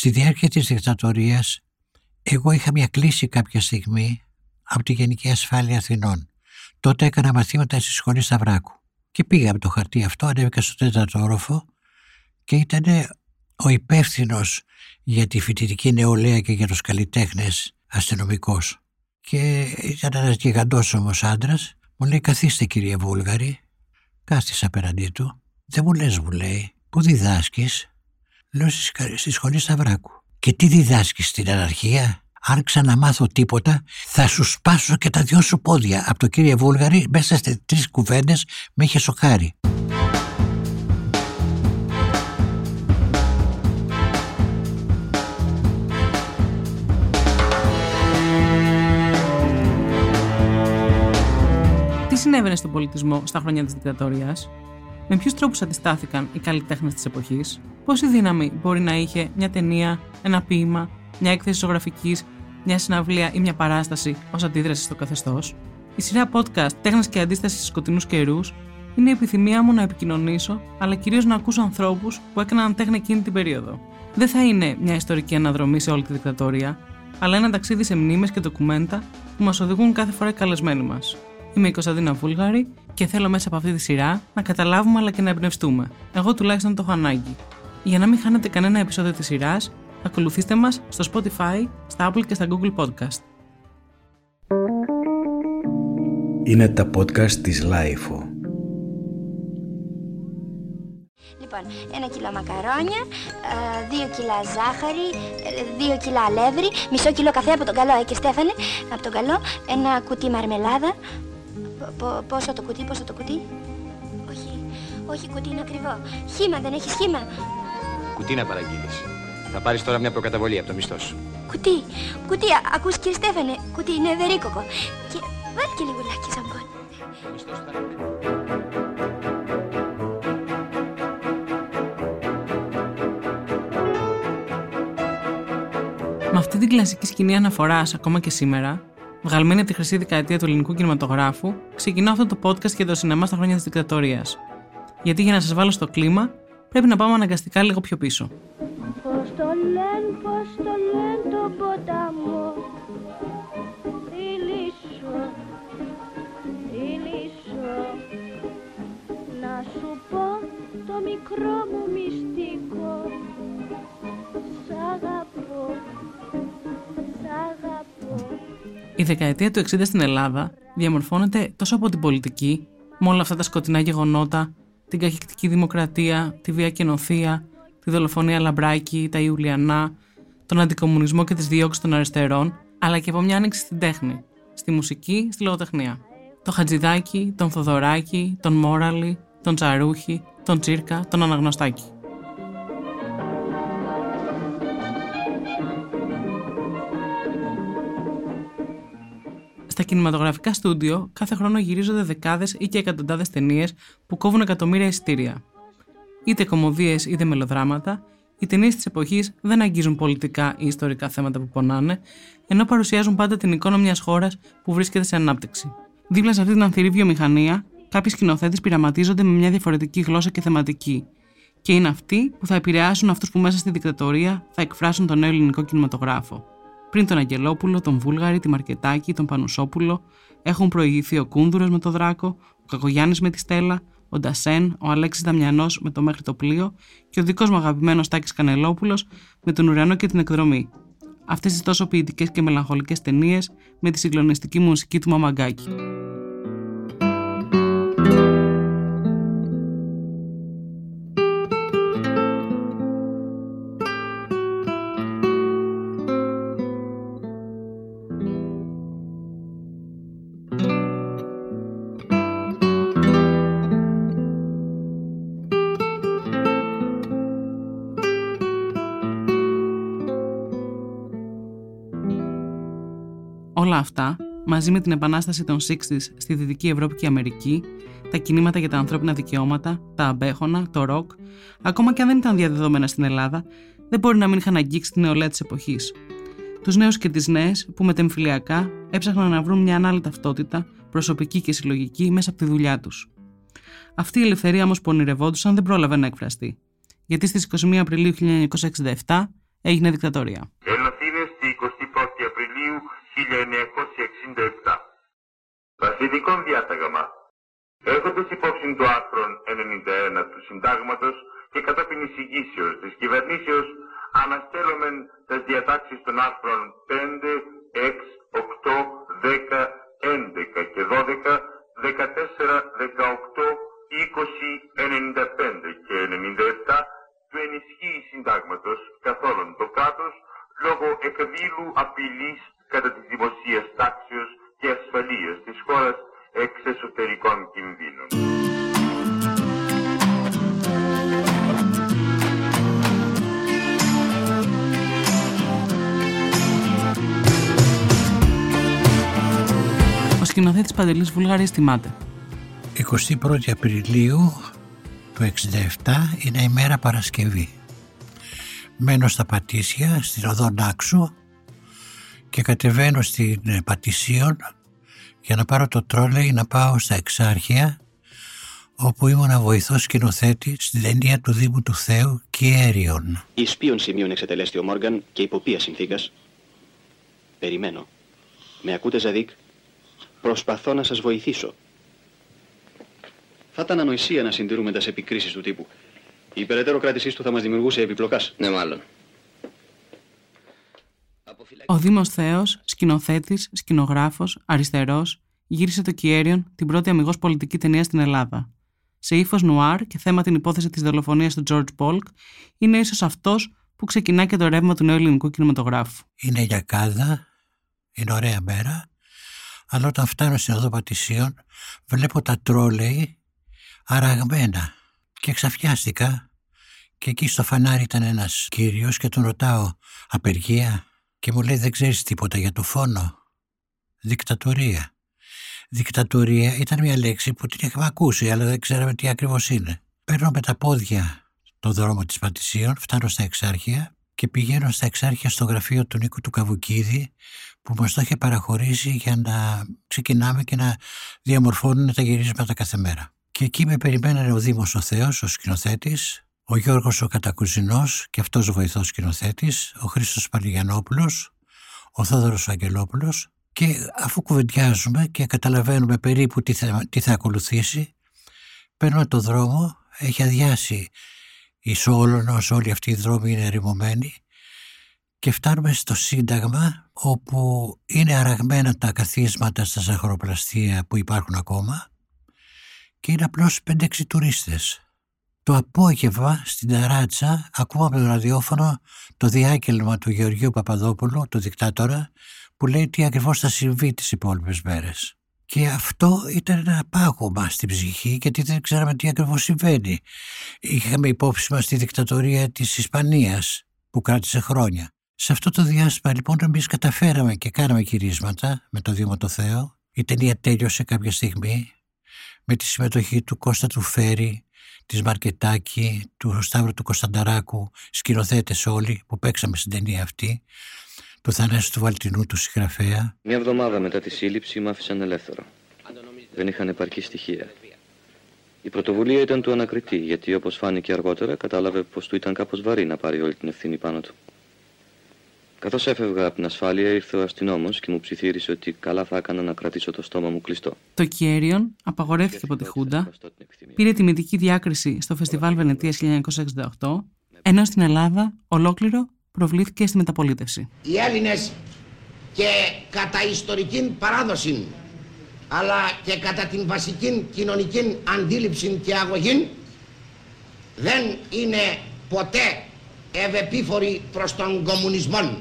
Στη διάρκεια της δικτατορίας εγώ είχα μια κλίση κάποια στιγμή από τη Γενική Ασφάλεια Αθηνών. Τότε έκανα μαθήματα στη σχολή Σταυράκου και πήγα από το χαρτί αυτό, ανέβηκα στο τέταρτο όροφο και ήταν ο υπεύθυνος για τη φοιτητική νεολαία και για τους καλλιτέχνες αστυνομικός. Και ήταν ένας γιγαντός όμως άντρας. Μου λέει καθίστε κύριε Βούλγαρη. Κάθισα απέναντί του. Δεν μου λες μου λέει. Πού διδάσκεις. Λέω στη σχολή Σταυράκου. Και τι διδάσκεις στην αναρχία; Αν ξαναμάθω τίποτα θα σου σπάσω και τα δυο σου πόδια. Από το κύριε Βούλγαρη μέσα σε τρεις κουβέντες με είχε σοκάρει. συνέβαινε στον πολιτισμό στα χρόνια της δικτατορίας, με ποιους τρόπους αντιστάθηκαν οι καλλιτέχνε της εποχής, πόση δύναμη μπορεί να είχε μια ταινία, ένα ποίημα, μια έκθεση ζωγραφικής, μια συναυλία ή μια παράσταση ως αντίδραση στο καθεστώς; Η σειρά podcast Τέχνες και Αντίσταση στι σκοτεινούς καιρούς είναι η επιθυμία μου να επικοινωνήσω, αλλά κυρίως να ακούσω ανθρώπους που έκαναν τέχνη εκείνη την περίοδο. Δεν θα είναι μια ιστορική αναδρομή σε όλη τη δικτατορία, αλλά ένα ταξίδι σε μνήμες και ντοκουμέντα που μας οδηγούν κάθε φορά οι καλεσμένοι μας. Είμαι η Κωνσταντίνα Βούλγαρη και θέλω μέσα από αυτή τη σειρά να καταλάβουμε αλλά και να εμπνευστούμε. Εγώ τουλάχιστον το έχω ανάγκη. Για να μην χάνετε κανένα επεισόδιο της σειράς, ακολουθήστε μας στο Spotify, στα Apple και στα Google Podcast. Είναι τα podcast της Lifeo. Λοιπόν, ένα κιλό μακαρόνια, ε, δύο κιλά ζάχαρη, ε, δύο κιλά αλεύρι, μισό κιλό καφέ από τον καλό, ε, και Στέφανε, από τον καλό, ένα κουτί μαρμελάδα, πόσο το κουτί, πόσο το κουτί; Όχι, όχι κουτί είναι ακριβό. Χήμα, δεν έχεις χήμα. Κουτί να παραγγείλεις. Θα πάρεις τώρα μια προκαταβολή από το μισθός σου. Κουτί, κουτί, ακούς κύριε Στέφανε, κουτί είναι ευερίκοκο. Και βάλει και λιγουλάκι ζαμπόν. Με αυτή την κλασική σκηνή αναφοράς ακόμα και σήμερα, βγαλμένη από τη χρυσή δεκαετία του ελληνικού κινηματογράφου, ξεκινάω αυτό το podcast για το σινεμά στα χρόνια της δικτατορίας. Γιατί για να σας βάλω στο κλίμα, πρέπει να πάμε αναγκαστικά λίγο πιο πίσω. Πώς το λένε, πώς το λένε το ποταμό. Ηλίσο, ηλίσο. Να σου πω το μικρό μου μυστικό. Σ' αγαπώ. Η δεκαετία του 60 στην Ελλάδα διαμορφώνεται τόσο από την πολιτική, με όλα αυτά τα σκοτεινά γεγονότα, την καχυκτική δημοκρατία, τη βία καινοθεία, τη δολοφονία Λαμπράκη, τα Ιουλιανά, τον αντικομουνισμό και τις διώξεις των αριστερών, αλλά και από μια άνοιξη στην τέχνη, στη μουσική, στη λογοτεχνία. Το Χατζηδάκι, τον Θοδωράκη, τον Μόραλη, τον Τσαρούχη, τον Τσίρκα, τον Αναγνωστάκη. Στα κινηματογραφικά στούντιο κάθε χρόνο γυρίζονται δεκάδες ή και εκατοντάδες ταινίες που κόβουν εκατομμύρια εισιτήρια. Είτε κομμωδίες είτε μελοδράματα, οι ταινίες της εποχής δεν αγγίζουν πολιτικά ή ιστορικά θέματα που πονάνε, ενώ παρουσιάζουν πάντα την εικόνα μιας χώρας που βρίσκεται σε ανάπτυξη. Δίπλα σε αυτή την ανθυρή βιομηχανία, κάποιοι σκηνοθέτες πειραματίζονται με μια διαφορετική γλώσσα και θεματική. Και είναι αυτοί που θα επηρεάσουν αυτούς που μέσα στη δικτατορία θα εκφράσουν τον νέο ελληνικό κινηματογράφο. Πριν τον Αγγελόπουλο, τον Βούλγαρη, τη Μαρκετάκη, τον Πανουσόπουλο, έχουν προηγηθεί ο Κούνδουρος με τον Δράκο, ο Κακογιάννης με τη Στέλλα, ο Ντασέν, ο Αλέξης Δαμιανός με το Μέχρι το Πλοίο και ο δικός μου αγαπημένος Τάκης Κανελόπουλος με τον Ουρανό και την Εκδρομή. Αυτές τις τόσο ποιητικές και μελαγχολικές ταινίες με τη συγκλονιστική μουσική του Μαμαγκάκη. Μαζί με την επανάσταση των 60s στη Δυτική Ευρώπη και Αμερική, τα κινήματα για τα ανθρώπινα δικαιώματα, τα αμπέχωνα, το ροκ, ακόμα και αν δεν ήταν διαδεδομένα στην Ελλάδα, δεν μπορεί να μην είχαν αγγίξει την νεολαία της εποχής. Τους νέους και τις νέες που μετεμφυλιακά έψαχναν να βρουν μια ανάλυτη ταυτότητα, προσωπική και συλλογική, μέσα από τη δουλειά τους. Αυτή η ελευθερία όμως που ονειρευόντουσαν δεν πρόλαβε να εκφραστεί. Γιατί στις 21 Απριλίου 1967 έγινε δικτατορία. Ελαθίνες τη 21η Απριλίου 1967. Βασιλικό διάταγμα. Έχοντας υπόψη το άρθρο 91 του Συντάγματος και κατόπιν εισηγήσεως της κυβερνήσεως, αναστέλωμεν τις διατάξεις των άρθρων 5, 6, 8, 10, 11 και 12, 14, 18, 20, 95 και 97 του ενισχύει συντάγματος καθόλου το κράτος λόγω εκδήλου απειλής κατά της δημοσίας τάξεως και ασφαλείας της χώρας εξ εσωτερικών κινδύνων. Ο σκηνοθέτης Παντελής Βουλγαρής τιμάται. 21η Απριλίου του 67 είναι η μέρα Παρασκευή. Μένω στα Πατήσια, στην οδό Νάξου και κατεβαίνω στην ε, Πατησίων για να πάρω το τρόλεϊ να πάω στα Εξάρχεια όπου ήμουν βοηθός σκηνοθέτη στην ταινία του Δήμου του Θεού Κιέριον. Εις ποιον σημείων εξετελέστη ο Μόργαν και υπό ποια συνθήκας. Περιμένω. Με ακούτε Ζαδίκ; Προσπαθώ να σας βοηθήσω. Θα ήταν ανοησία να συντηρούμε τι επικρίσεις του τύπου. Η περαιτέρω κράτησή του θα μας δημιουργούσε επιπλοκάς. Ναι, μάλλον. Ο Δήμος Θέος, σκηνοθέτης, σκηνογράφος, αριστερός, γύρισε το Κιέριον, την πρώτη αμυγός πολιτική ταινία στην Ελλάδα. Σε ύφος νουάρ και θέμα την υπόθεση της δολοφονίας του George Polk, είναι ίσως αυτός που ξεκινά και το ρεύμα του νέου ελληνικού κινηματογράφου. Είναι γιακάδα, είναι ωραία μέρα, αλλά όταν φτάνω στην οδό Πατησίων βλέπω τα τρόλεϊ αραγμένα και ξαφιάστηκα και εκεί στο φανάρι ήταν ένας κύριος και τον ρωτάω απεργία; Και μου λέει δεν ξέρεις τίποτα για το φόνο. Δικτατορία. Δικτατορία ήταν μια λέξη που την είχαμε ακούσει αλλά δεν ξέραμε τι ακριβώς είναι. Παίρνω με τα πόδια το δρόμο της Πατησίων, φτάνω στα Εξάρχεια και πηγαίνω στα Εξάρχεια στο γραφείο του Νίκου του Καβουκίδη που μας το είχε παραχωρήσει για να ξεκινάμε και να διαμορφώνουν τα γυρίσματα κάθε μέρα. Και εκεί με περιμένανε ο Δήμος ο Θεός, ο σκηνοθέτης, ο Γιώργος ο Κατακουζινός και αυτός βοηθός σκηνοθέτης, ο Χρήστος Παλιγιανόπουλος, ο Θόδωρος Αγγελόπουλος. Και αφού κουβεντιάζουμε και καταλαβαίνουμε περίπου τι θα, τι θα ακολουθήσει, παίρνουμε το δρόμο, έχει αδειάσει η Σόλωνος, όλοι αυτοί οι δρόμοι είναι ερημωμένοι και φτάνουμε στο Σύνταγμα όπου είναι αραγμένα τα καθίσματα στα ζαχαροπλαστεία που υπάρχουν ακόμα και είναι απλώς 5-6 τουρίστες. Το απόγευμα στην Ταράτσα ακούμε από το ραδιόφωνο το διάκελμα του Γεωργίου Παπαδόπουλου, του δικτάτορα, που λέει τι ακριβώς θα συμβεί τις υπόλοιπες μέρες. Και αυτό ήταν ένα πάγωμα στην ψυχή γιατί δεν ξέραμε τι ακριβώς συμβαίνει. Είχαμε υπόψη μας τη δικτατορία της Ισπανίας που κράτησε χρόνια. Σε αυτό το διάστημα λοιπόν εμείς καταφέραμε και κάναμε γυρίσματα με το Δήμο το Θεό. Η ταινία τέλειωσε κάποια στιγμή με τη συμμετοχή του Κώστα του Φέρη, της Μαρκετάκη, του Σταύρου του Κωνστανταράκου, σκηνοθέτες όλοι που παίξαμε στην ταινία αυτή, του Θανάσου του Βαλτινού, του συγγραφέα. Μια εβδομάδα μετά τη σύλληψη με άφησαν ελεύθερο. Δεν είχαν επαρκή στοιχεία. Η πρωτοβουλία ήταν του ανακριτή, γιατί όπως φάνηκε αργότερα κατάλαβε πως του ήταν κάπως βαρύ να πάρει όλη την ευθύνη πάνω του. Καθώς έφευγα από την ασφάλεια, ήρθε ο αστυνόμος και μου ψιθύρισε ότι καλά θα έκανα να κρατήσω το στόμα μου κλειστό. Το Κιέριον απαγορεύτηκε από τη Χούντα, πήρε τιμητική διάκριση στο Φεστιβάλ Βενετίας 1968, ενώ στην Ελλάδα ολόκληρο προβλήθηκε στη μεταπολίτευση. Οι Έλληνες και κατά ιστορική παράδοση αλλά και κατά την βασική κοινωνική αντίληψη και αγωγή δεν είναι ποτέ ευεπίφοροι προς τον κομμουνισμό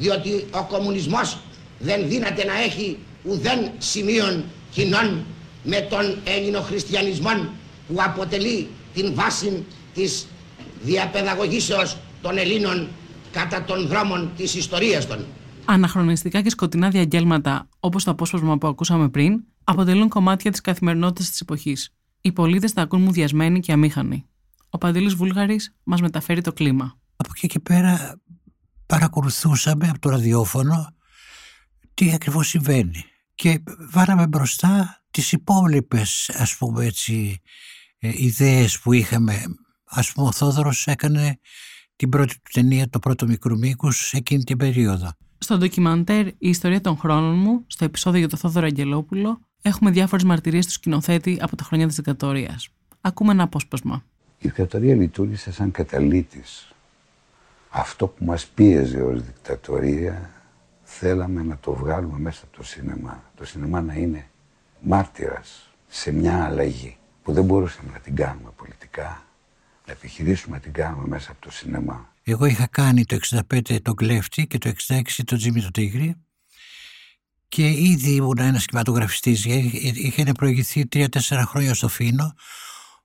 διότι ο κομμουνισμός δεν δύναται να έχει ουδέν σημείων κοινών με τον ελληνοχριστιανισμό που αποτελεί την βάση της διαπαιδαγωγήσεως των Ελλήνων κατά των δρόμων της ιστορίας των. Αναχρονιστικά και σκοτεινά διαγγέλματα, όπως το απόσπασμα που ακούσαμε πριν, αποτελούν κομμάτια της καθημερινότητας της εποχής. Οι πολίτες τα ακούν μουδιασμένοι και αμήχανοι. Ο Παντήλης Βούλγαρης μας μεταφέρει το κλίμα. Από εκεί και πέρα παρακολουθούσαμε από το ραδιόφωνο τι ακριβώς συμβαίνει και βάλαμε μπροστά τις υπόλοιπες ας πούμε έτσι ε, ιδέες που είχαμε ας πούμε ο Θόδωρος έκανε την πρώτη του ταινία, το πρώτο μικρού μήκους, εκείνη την περίοδο. Στο ντοκιμαντέρ «Η ιστορία των χρόνων μου», στο επεισόδιο για το Θόδωρο Αγγελόπουλο, έχουμε διάφορες μαρτυρίες του σκηνοθέτη από τα χρόνια της δικτατορία. Ακούμε ένα απόσπασμα. Η δικτατορία λειτουργήσε σαν καταλήτης. Αυτό που μας πίεζε ως δικτατορία θέλαμε να το βγάλουμε μέσα από το σινεμά. Το σινεμά να είναι μάρτυρας σε μια αλλαγή που δεν μπορούσαμε να την κάνουμε πολιτικά, να επιχειρήσουμε να την κάνουμε μέσα από το σινεμά. Εγώ είχα κάνει το 65 το κλέφτη και το 66 το Τζίμι το Τίγρη και ήδη ήμουν ένας κινηματογραφιστής. Είχαν προηγηθεί τρία-τέσσερα χρόνια στο Φίνο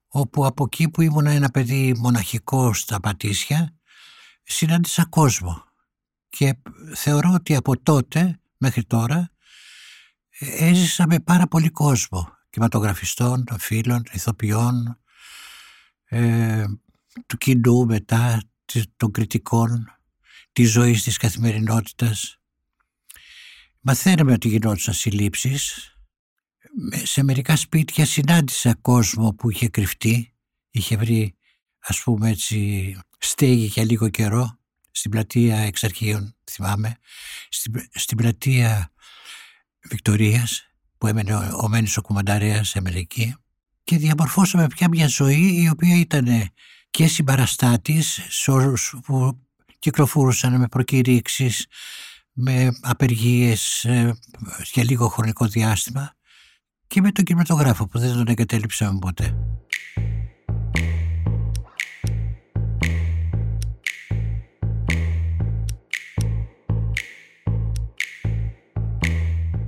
όπου από εκεί που ήμουν ένα παιδί μοναχικός στα Πατήσια συνάντησα κόσμο και θεωρώ ότι από τότε μέχρι τώρα έζησα με πάρα πολύ κόσμο κινηματογραφιστών, φίλων, ηθοποιών, ε, του κοινού μετά, των κριτικών, της ζωής της καθημερινότητας. Μαθαίνουμε ότι γινόντουσαν συλλήψεις. Σε μερικά σπίτια συνάντησα κόσμο που είχε κρυφτεί, είχε βρει ας πούμε έτσι στέγη για λίγο καιρό στην πλατεία Εξαρχείων, θυμάμαι, στην, στην πλατεία Βικτορίας που έμενε ο, ο Μένης ο Κουμανταρέας σε Αμερική και διαμορφώσαμε πια μια ζωή η οποία ήταν και συμπαραστάτης σε όρους που κυκλοφορούσαν με προκηρύξεις, με απεργίες ε, για λίγο χρονικό διάστημα και με τον κινηματογράφο που δεν τον εγκατέλειψαμε ποτέ.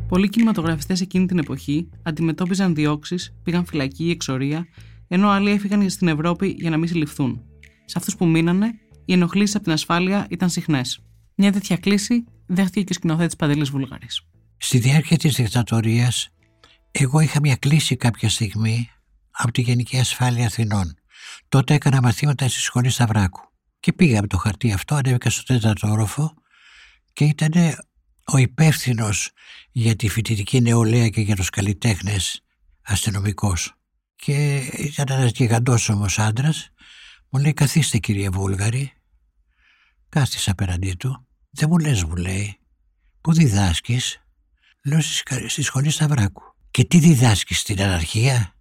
Πολλοί κινηματογραφιστές εκείνη την εποχή αντιμετώπιζαν διώξεις, πήγαν φυλακή ή εξορία, ενώ άλλοι έφυγαν στην Ευρώπη για να μην συλληφθούν. Σε αυτούς που μείνανε, οι ενοχλήσεις από την ασφάλεια ήταν συχνές. Μια τέτοια κλίση δέχτηκε και ο σκηνοθέτης Παντελής Βουλγαρή. Στη διάρκεια της δικτατορίας, εγώ είχα μια κλίση κάποια στιγμή από τη Γενική Ασφάλεια Αθηνών. Τότε έκανα μαθήματα στη σχολή Σταυράκου. Και πήγα με το χαρτί αυτό, ανέβηκα στο τέταρτο όροφο και ήταν ο υπεύθυνος για τη φοιτητική νεολαία και για τους καλλιτέχνες αστυνομικός. Και ήταν ένας γιγαντός όμως άντρας. Μου λέει καθίστε κύριε Βούλγαρη. Κάθισα απέναντί του. Δεν μου λες μου λέει. Πού διδάσκεις; Λέω στη σχολή Σταυράκου. Και τι διδάσκεις στην αναρχία;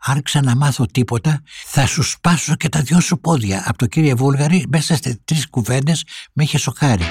Αν ξαναμάθω τίποτα θα σου σπάσω και τα δυο σου πόδια. Από το κύριε Βούλγαρη μέσα σε τρεις κουβέντες με είχε σοκάρει.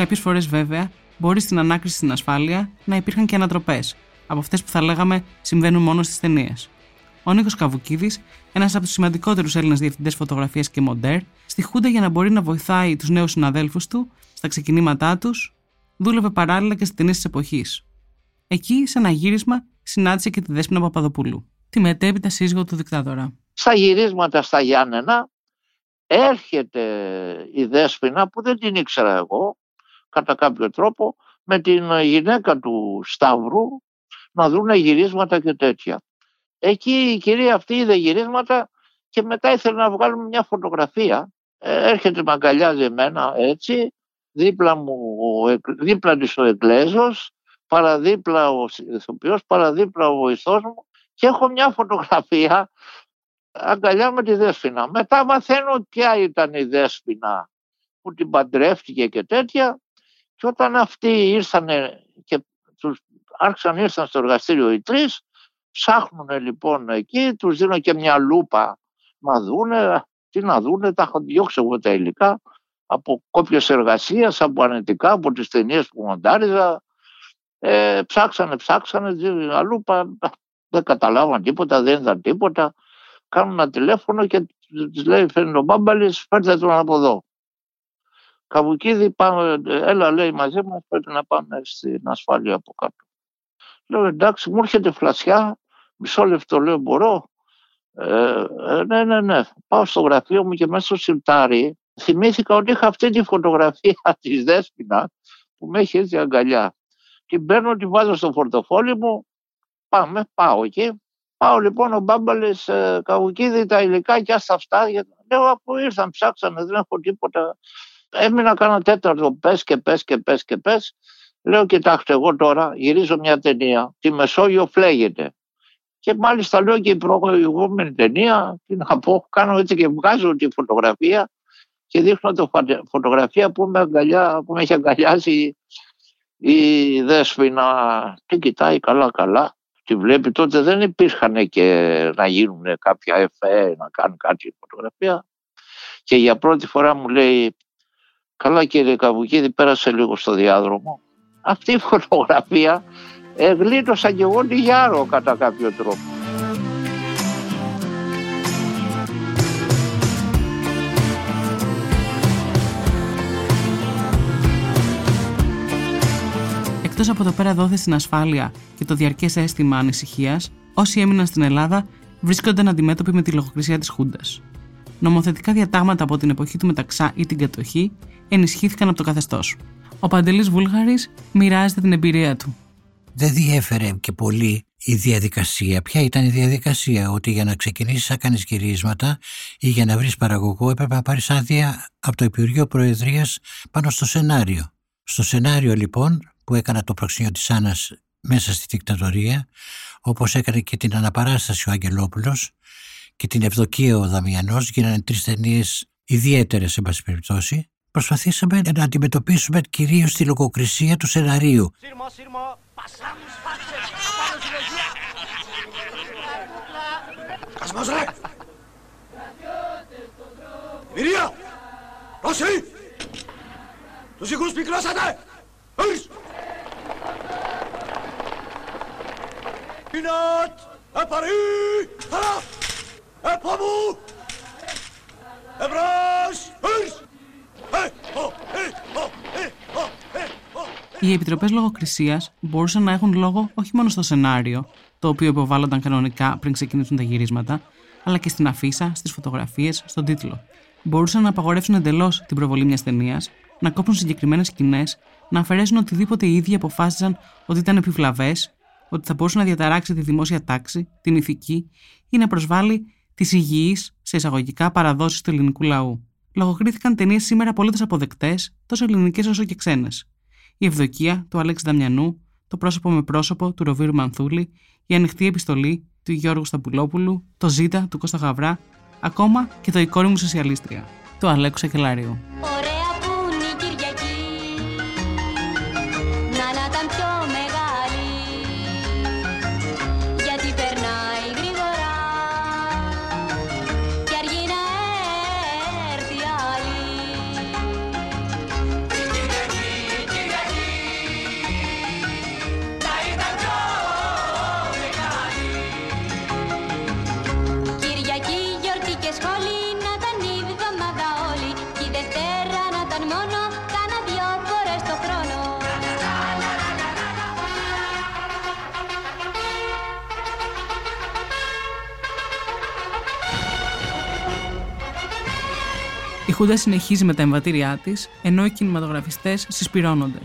Κάποιες φορές, βέβαια, μπορεί στην ανάκριση στην ασφάλεια να υπήρχαν και ανατροπές, από αυτές που θα λέγαμε συμβαίνουν μόνο στις ταινίες. Ο Νίκος Καβουκίδης, ένας από τους σημαντικότερους Έλληνες διευθυντές φωτογραφίας και μοντέρ, στη Χούντα για να μπορεί να βοηθάει τους νέους συναδέλφους του στα ξεκινήματά τους, δούλευε παράλληλα και στις ταινίες της εποχής. Εκεί, σε ένα γύρισμα, συνάντησε και τη Δέσποινα Παπαδοπούλου, τη μετέπειτα σύζυγο του δικτάτορα. Στα γυρίσματα στα Γιάννενα έρχεται η Δέσποινα που δεν την ήξερα εγώ κατά κάποιο τρόπο με την γυναίκα του Σταύρου να δουν γυρίσματα και τέτοια. Εκεί η κυρία αυτή είδε γυρίσματα και μετά ήθελε να βγάλουμε μια φωτογραφία. Ε, έρχεται με αγκαλιάζει εμένα έτσι, δίπλα, μου, δίπλα της ο Εγκλέζος, παραδίπλα ο ηθοποιός, παραδίπλα ο βοηθός μου και έχω μια φωτογραφία αγκαλιά με τη Δέσποινα. Μετά μαθαίνω ποια ήταν η Δέσποινα που την παντρεύτηκε και τέτοια και όταν αυτοί ήρθαν και τους άρχισαν ήρθαν στο εργαστήριο οι τρεις, ψάχνουν λοιπόν εκεί, τους δίνω και μια λούπα να δούνε, τι να δούνε, τα έχω διώξει εγώ τα υλικά από κόπιες εργασίας, από ανετικά, από τις ταινίες που μοντάριζα. Ε, ψάξανε, ψάξανε, μια λούπα, δεν καταλάβαν τίποτα, δεν είδαν τίποτα. Κάνουν ένα τηλέφωνο και τους λέει φέρνει ο Μπάμπαλης, φέρτε τον από εδώ. Καβουκίδη, πάμε, έλα λέει μαζί μας, πρέπει να πάμε στην ασφάλεια από κάτω. Λέω εντάξει, μου έρχεται φλασιά, μισό λεπτό λέω μπορώ. Ε, ε, ναι, ναι, ναι. Πάω στο γραφείο μου και μέσα στο σιρτάρι θυμήθηκα ότι είχα αυτή τη φωτογραφία της Δέσποινα που με έχει έτσι αγκαλιά. Την παίρνω, την βάζω στο φορτοφόλι μου πάμε, πάω εκεί. Πάω λοιπόν ο Μπάμπαλες ε, καβουκίδη τα υλικά και άστα αυτά. Λέω αφού ήρθαν ψάξανε δεν έχω τίποτα. Έμεινα κάνα τέταρτο πες και πες και πες και πες. Λέω κοιτάξτε εγώ τώρα γυρίζω μια ταινία. Τη Μεσόγειο φλέγεται. Και μάλιστα λέω και η προηγούμενη ταινία, τι να πω, κάνω έτσι και βγάζω τη φωτογραφία και δείχνω τη φωτογραφία που με, αγκαλιά, που με έχει αγκαλιάσει η Δέσποινα. Την κοιτάει καλά καλά. Τη βλέπει τότε δεν υπήρχαν και να γίνουν κάποια εφέ, να κάνουν κάτι φωτογραφία. Και για πρώτη φορά μου λέει καλά κύριε Καβουκίδη πέρασε λίγο στο διάδρομο. Αυτή η φωτογραφία εγλίτωσα και εγώ τη Γιάρο κατά κάποιο τρόπο. Εκτός από το πέρα δόθε στην ασφάλεια και το διαρκές αίσθημα ανησυχίας, όσοι έμειναν στην Ελλάδα βρίσκονταν αντιμέτωποι με τη λογοκρισία της Χούντας. Νομοθετικά διατάγματα από την εποχή του Μεταξά ή την κατοχή ενισχύθηκαν από το καθεστώς. Ο Παντελής Βούλγαρης μοιράζεται την εμπειρία του δεν διέφερε και πολύ η διαδικασία. Ποια ήταν η διαδικασία, ότι για να ξεκινήσεις να κάνεις γυρίσματα ή για να βρεις παραγωγό έπρεπε να πάρεις άδεια από το Υπουργείο Προεδρίας πάνω στο σενάριο. Στο σενάριο λοιπόν που έκανα το προξενιό της Άννας μέσα στη δικτατορία, όπως έκανε και την Αναπαράσταση ο Αγγελόπουλος και την Ευδοκία ο Δαμιανός, γίνανε τρεις ταινίες ιδιαίτερες, σε πάση περιπτώσει. Προσπαθήσαμε να αντιμετωπίσουμε κυρίως τη λογοκρισία του σεναρίου. Pasamos faxes, apagos energía. Κασμός ρε! Μυρία! Ρώσι! Τους οίκους πυκνώσατε! Ορίς! Πινάτ! Επαρή! Χαρά! Επόμου! Εμπρός! Ορίς! Ε! Ω! Ε! Ω! Ε! Ω! Οι επιτροπές λογοκρισίας μπορούσαν να έχουν λόγο όχι μόνο στο σενάριο, το οποίο υποβάλλονταν κανονικά πριν ξεκινήσουν τα γυρίσματα, αλλά και στην αφίσα, στις φωτογραφίες, στον τίτλο. Μπορούσαν να απαγορεύσουν εντελώς την προβολή μιας ταινίας, να κόψουν συγκεκριμένες σκηνές, να αφαιρέσουν οτιδήποτε οι ίδιοι αποφάσιζαν ότι ήταν επιβλαβές, ότι θα μπορούσε να διαταράξει τη δημόσια τάξη, την ηθική ή να προσβάλλει τις υγιείς, σε εισαγωγικά, παραδόσεις του ελληνικού λαού. Λογοκρίθηκαν ταινίες σήμερα απολύτω αποδεκτές, τόσο ελληνικές όσο και ξένες η Ευδοκία του Αλέξη Δαμιανού, το πρόσωπο με πρόσωπο του Ροβίρου Μανθούλη, η ανοιχτή επιστολή του Γιώργου Σταμπουλόπουλου, το Ζήτα του Κώστα Γαβρά, ακόμα και το «Η κόρη μου σοσιαλίστρια» του Αλέκου Σακελάριου. Χούντα συνεχίζει με τα εμβατήριά της, ενώ οι κινηματογραφιστές συσπηρώνονται.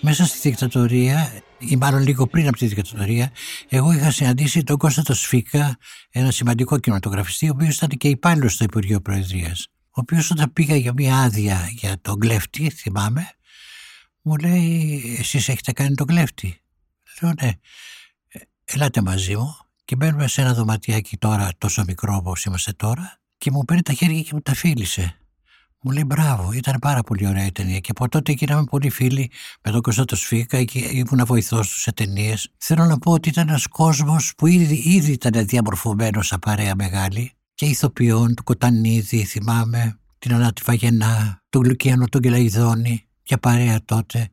Μέσα στη δικτατορία, ή μάλλον λίγο πριν από τη δικτατορία, εγώ είχα συναντήσει τον Κώστατο Σφίκα, ένα σημαντικό κινηματογραφιστή, ο οποίος ήταν και υπάλληλος στο Υπουργείο Προεδρίας. Ο οποίος όταν πήγα για μια άδεια για τον κλέφτη, θυμάμαι, μου λέει: Εσείς έχετε κάνει τον κλέφτη; Λέω: Ναι, «Ε, ελάτε μαζί μου και μπαίνουμε σε ένα δωματιάκι τώρα, τόσο μικρό όπως είμαστε τώρα, και μου παίρνει τα χέρια και μου τα φίλησε. Μου λέει μπράβο, ήταν πάρα πολύ ωραία η ταινία και από τότε γίναμε πολύ φίλοι με τον Κωνσταντό Σφίκα και ήμουν βοηθός του σε ταινίες. Θέλω να πω ότι ήταν ένας κόσμος που ήδη, ήδη ήταν διαμορφωμένος σαν παρέα μεγάλη και ηθοποιών, του Κοτανίδη, θυμάμαι, την Ανάτη Φαγενά, του Γλυκιανού τον Κελαϊδόνη, για παρέα τότε,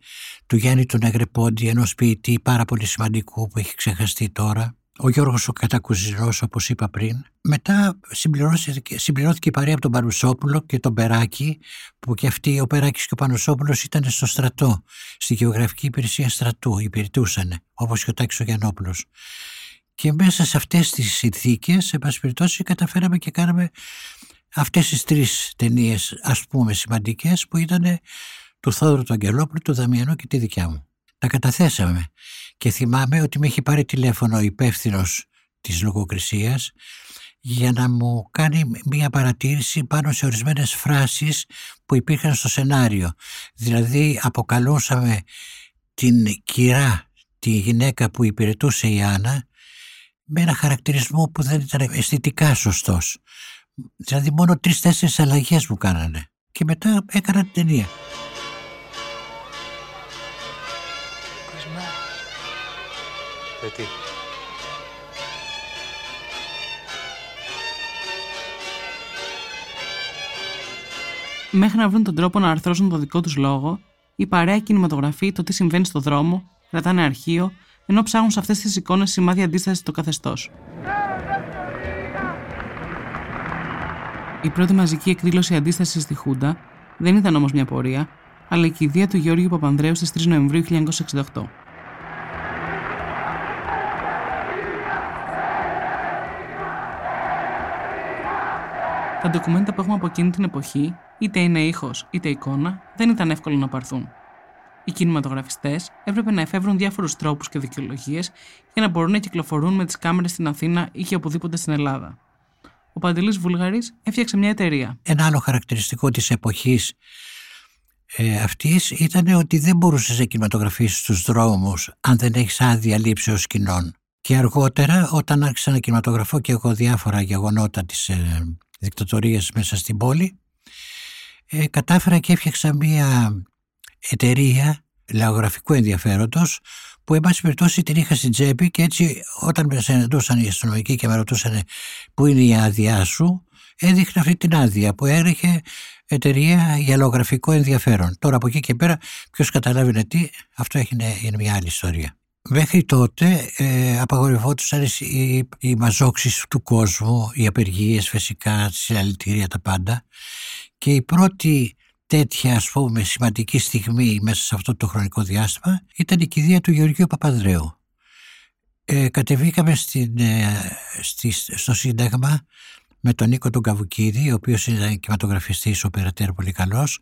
του Γιάννη του Νεγρεπόντι, ενός ποιητή πάρα πολύ σημαντικού που έχει ξεχαστεί τώρα ο Γιώργος ο Κατακουζινός όπως είπα πριν. Μετά συμπληρώθηκε, συμπληρώθηκε η παρέα από τον Πανουσόπουλο και τον Περάκη που και αυτοί ο Περάκης και ο Πανουσόπουλος ήταν στο στρατό, στη γεωγραφική υπηρεσία στρατού, υπηρετούσαν όπως και ο Τάκης ο Γιαννόπουλος. Και μέσα σε αυτές τις συνθήκες, σε πάση περιπτώσει, καταφέραμε και κάναμε αυτές τις τρεις ταινίες ας πούμε σημαντικές που ήταν του Θόδωρου του Αγγελόπουλου, του Δαμιανού και τη δικιά μου. Τα καταθέσαμε και θυμάμαι ότι με έχει πάρει τηλέφωνο ο υπεύθυνος της λογοκρισίας για να μου κάνει μία παρατήρηση πάνω σε ορισμένες φράσεις που υπήρχαν στο σενάριο. Δηλαδή αποκαλούσαμε την κυρά, τη γυναίκα που υπηρετούσε η Άννα με ένα χαρακτηρισμό που δεν ήταν αισθητικά σωστός. Δηλαδή μόνο τρεις-τέσσερις αλλαγές μου κάνανε και μετά έκανα την ταινία. Μέχρι να βρουν τον τρόπο να αρθρώσουν το δικό τους λόγο, η παρέα κινηματογραφεί το τι συμβαίνει στο δρόμο, κρατάνε αρχείο, ενώ ψάχνουν σε αυτές τις εικόνες σημάδια αντίστασης στο καθεστώς. Η πρώτη μαζική εκδήλωση αντίστασης στη Χούντα δεν ήταν όμως μια πορεία, αλλά η κηδεία του Γεώργιου Παπανδρέου στις 3 Νοεμβρίου 1968. Τα ντοκουμέντα που έχουμε από εκείνη την εποχή, είτε είναι ήχος είτε εικόνα, δεν ήταν εύκολο να πάρθουν. Οι κινηματογραφιστές έπρεπε να εφεύρουν διάφορους τρόπους και δικαιολογίες για να μπορούν να κυκλοφορούν με τις κάμερες στην Αθήνα ή και οπουδήποτε στην Ελλάδα. Ο Παντελής Βούλγαρης έφτιαξε μια εταιρεία. Ένα άλλο χαρακτηριστικό της εποχής ε, αυτής ήταν ότι δεν μπορούσες να κινηματογραφήσεις στους δρόμους αν δεν έχεις άδεια λήψεως σκηνών. Και αργότερα όταν άρχισα να κινηματογραφώ και εγώ διάφορα γεγονότα της ε, δικτατορίας μέσα στην πόλη ε, κατάφερα και έφτιαξα μια εταιρεία λαογραφικού ενδιαφέροντος που εν πάση περιπτώσει την είχα στην τσέπη και έτσι όταν με συναντούσαν οι αστυνομικοί και με ρωτούσαν πού είναι η άδειά σου έδειχνε αυτή την άδεια που έρχε εταιρεία για λογραφικό ενδιαφέρον. Τώρα από εκεί και πέρα ποιος καταλάβει τι αυτό είναι, είναι μια άλλη ιστορία. Μέχρι τότε ε, απαγορευόντουσαν οι, οι μαζόξεις του κόσμου, οι απεργίες φυσικά, συλλαλητήρια τα πάντα και η πρώτη τέτοια ας πούμε σημαντική στιγμή μέσα σε αυτό το χρονικό διάστημα ήταν η κηδεία του Γεωργίου Παπανδρέου. Ε, κατεβήκαμε στην, ε, στη, στο Σύνταγμα με τον Νίκο τον Καβουκίδη, ο οποίος ήταν κινηματογραφιστής, ο περαιτέρω πολύ καλός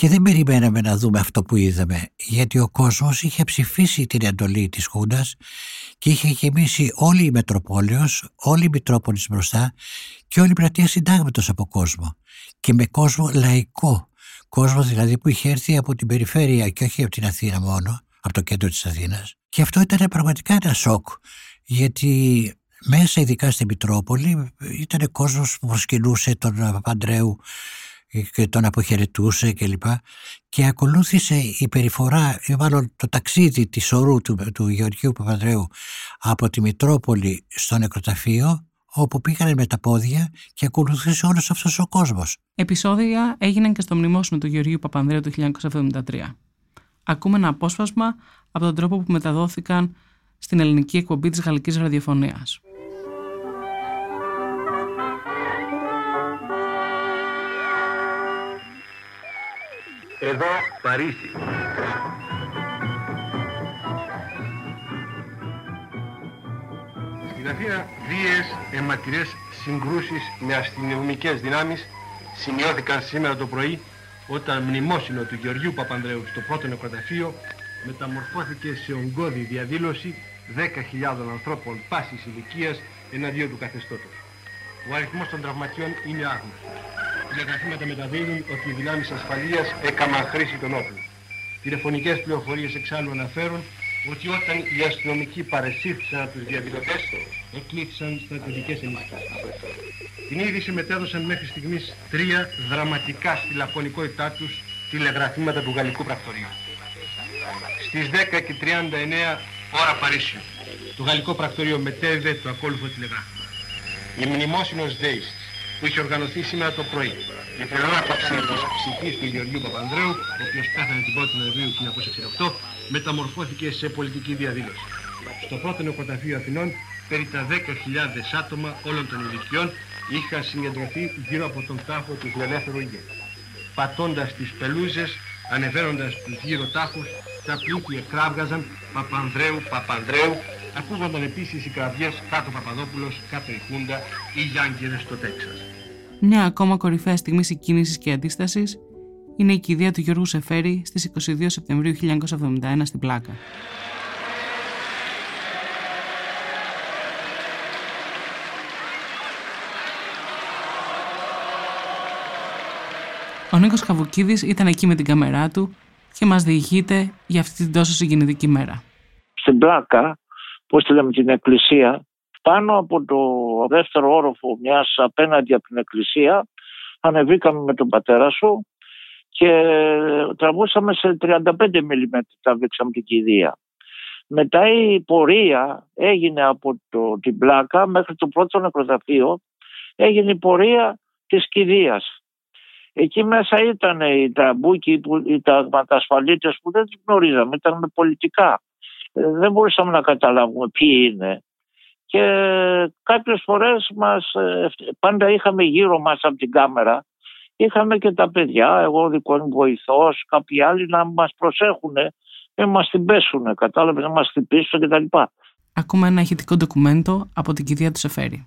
και δεν περιμέναμε να δούμε αυτό που είδαμε, γιατί ο κόσμος είχε ψηφίσει την εντολή της Χούντας και είχε γεμίσει όλη η Μετροπόλεως, όλη η Μητρόπολης μπροστά και όλη η πλατεία συντάγματος από κόσμο και με κόσμο λαϊκό, κόσμος δηλαδή που είχε έρθει από την περιφέρεια και όχι από την Αθήνα μόνο, από το κέντρο της Αθήνας. Και αυτό ήταν πραγματικά ένα σοκ, γιατί μέσα ειδικά στην Μητρόπολη ήταν κόσμος που προσκυνούσε τον Παπαντρέου και τον αποχαιρετούσε κλπ. Και, και ακολούθησε η περιφορά, ή μάλλον το ταξίδι της ορού του, του Γεωργίου Παπανδρέου από τη Μητρόπολη στο νεκροταφείο όπου πήγανε με τα πόδια και ακολούθησε όλος αυτός ο κόσμος. Επισόδια έγιναν και στο μνημόσυνο του Γεωργίου Παπανδρέου του 1973. Ακούμε ένα απόσπασμα από τον τρόπο που μεταδόθηκαν στην ελληνική εκπομπή της Γαλλικής Ραδιοφωνίας. Εδώ Παρίσι. Στην Αθήνα βίαιες αιματηρές συγκρούσεις με αστυνομικές δυνάμεις σημειώθηκαν σήμερα το πρωί όταν μνημόσυνο του Γεωργίου Παπανδρέου στο πρώτο νεκροταφείο μεταμορφώθηκε σε ογκώδη διαδήλωση 10.000 ανθρώπων πάσης ηλικίας εναντίον του καθεστώτος. Ο αριθμός των τραυματιών είναι άγνωστος. Τηλεγραφήματα μεταδίδουν ότι οι δυνάμεις ασφαλείας έκαναν χρήση των όπλων. Τηλεφωνικές πληροφορίες εξάλλου αναφέρουν ότι όταν οι αστυνομικοί παρεσύρθησαν από τους διαδηλωτές, εκλήθησαν στρατιωτικές ενισχύσεις. Την είδηση μετέδωσαν μέχρι στιγμής τρία δραματικά στη λακωνικότητά τους τηλεγραφήματα του Γαλλικού Πρακτορείου. Στις 10 και 39 ώρα Παρίσιου, το Γαλλικό Πρακτορείο μετέδιδε το ακόλουθο τηλεγράφημα. Η μνημόσυνος ΔΕΙΣ που είχε οργανωθεί σήμερα το πρωί. Η ανάπαυση της ψυχής του Γεωργίου Παπανδρέου, ο οποίος πέθανε την 1η Νοεμβρίου 1968, μεταμορφώθηκε σε πολιτική διαδήλωση. Στο πρώτο νεκροταφείο Αθηνών, περί τα 10.000 άτομα όλων των ηλικιών είχαν συγκεντρωθεί γύρω από τον τάφο του φιλελεύθερου ηγέτη. Πατώντας τις πελούζες, ανεβαίνοντας τους γύρω τάφους, τα πλούτη εκράβγαζαν Παπανδρέου, Παπανδρέου, ακούγονταν επίσης οι κραυγές κάτω Παπαδόπουλος, κάτω η Χούντα ή Γιάνγκερες στο Τέξας. Μια ακόμα κορυφαία στιγμή συγκίνησης και αντίστασης είναι η κηδεία του Γιώργου Σεφέρη στις 22 Σεπτεμβρίου 1971 στην Πλάκα. Ο Νίκος Καβουκίδης ήταν εκεί με την κάμερά του και μας διηγείται για αυτή την τόσο συγκινητική μέρα. Στην Πλάκα, πώς τη λέμε την εκκλησία, πάνω από το δεύτερο όροφο μιας απέναντι από την εκκλησία ανεβήκαμε με τον πατέρα σου και τραβούσαμε σε 35 mm τραβήξαμε την κηδεία. Μετά η πορεία έγινε από το, την πλάκα μέχρι το πρώτο νεκροταφείο έγινε η πορεία της κηδείας. Εκεί μέσα ήταν οι τραμπούκοι, οι ταγματασφαλίτες που δεν τους γνωρίζαμε, ήταν με πολιτικά. Ε, δεν μπορούσαμε να καταλάβουμε ποιοι είναι. Και κάποιες φορές μας, ε, πάντα είχαμε γύρω μας από την κάμερα, είχαμε και τα παιδιά, εγώ δικό μου βοηθός, κάποιοι άλλοι να μας προσέχουν, να μας την πέσουν, κατάλαβες, να μας την πείσουν κτλ. Ακούμε ένα ηχητικό ντοκουμέντο από την κηδεία του Σεφέρη.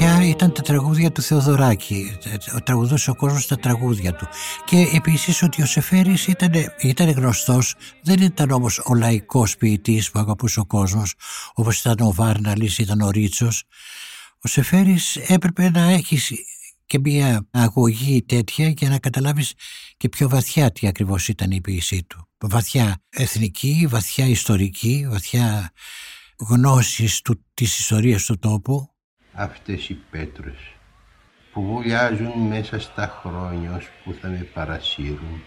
πια ήταν τα τραγούδια του Θεοδωράκη. Τραγουδούσε ο κόσμος τα τραγούδια του. Και επίσης ότι ο Σεφέρης ήταν, ήταν γνωστός, δεν ήταν όμως ο λαϊκός ποιητής που αγαπούσε ο κόσμος, όπως ήταν ο Βάρναλης, ήταν ο Ρίτσος. Ο Σεφέρης έπρεπε να έχεις και μια αγωγή τέτοια για να καταλάβεις και πιο βαθιά τι ακριβώς ήταν η ποιησή του. Βαθιά εθνική, βαθιά ιστορική, βαθιά γνώσης του, της ιστορίας του τόπου. Αυτές οι πέτρες που βουλιάζουν μέσα στα χρόνια που θα με παρασύρουν.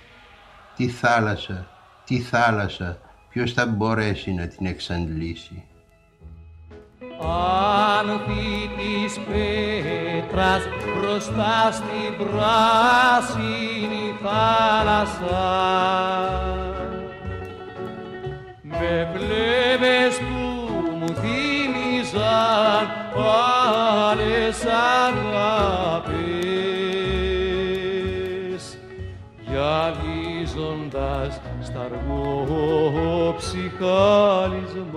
Τι θάλασσα, τι θάλασσα, ποιος θα μπορέσει να την εξαντλήσει. Άνθη της πέτρας μπροστά στην πράσινη θάλασσα με πλευρές που μου θύμιζαν άλλες αγάπες γυαλίζοντας σταργό ψυχάλισμα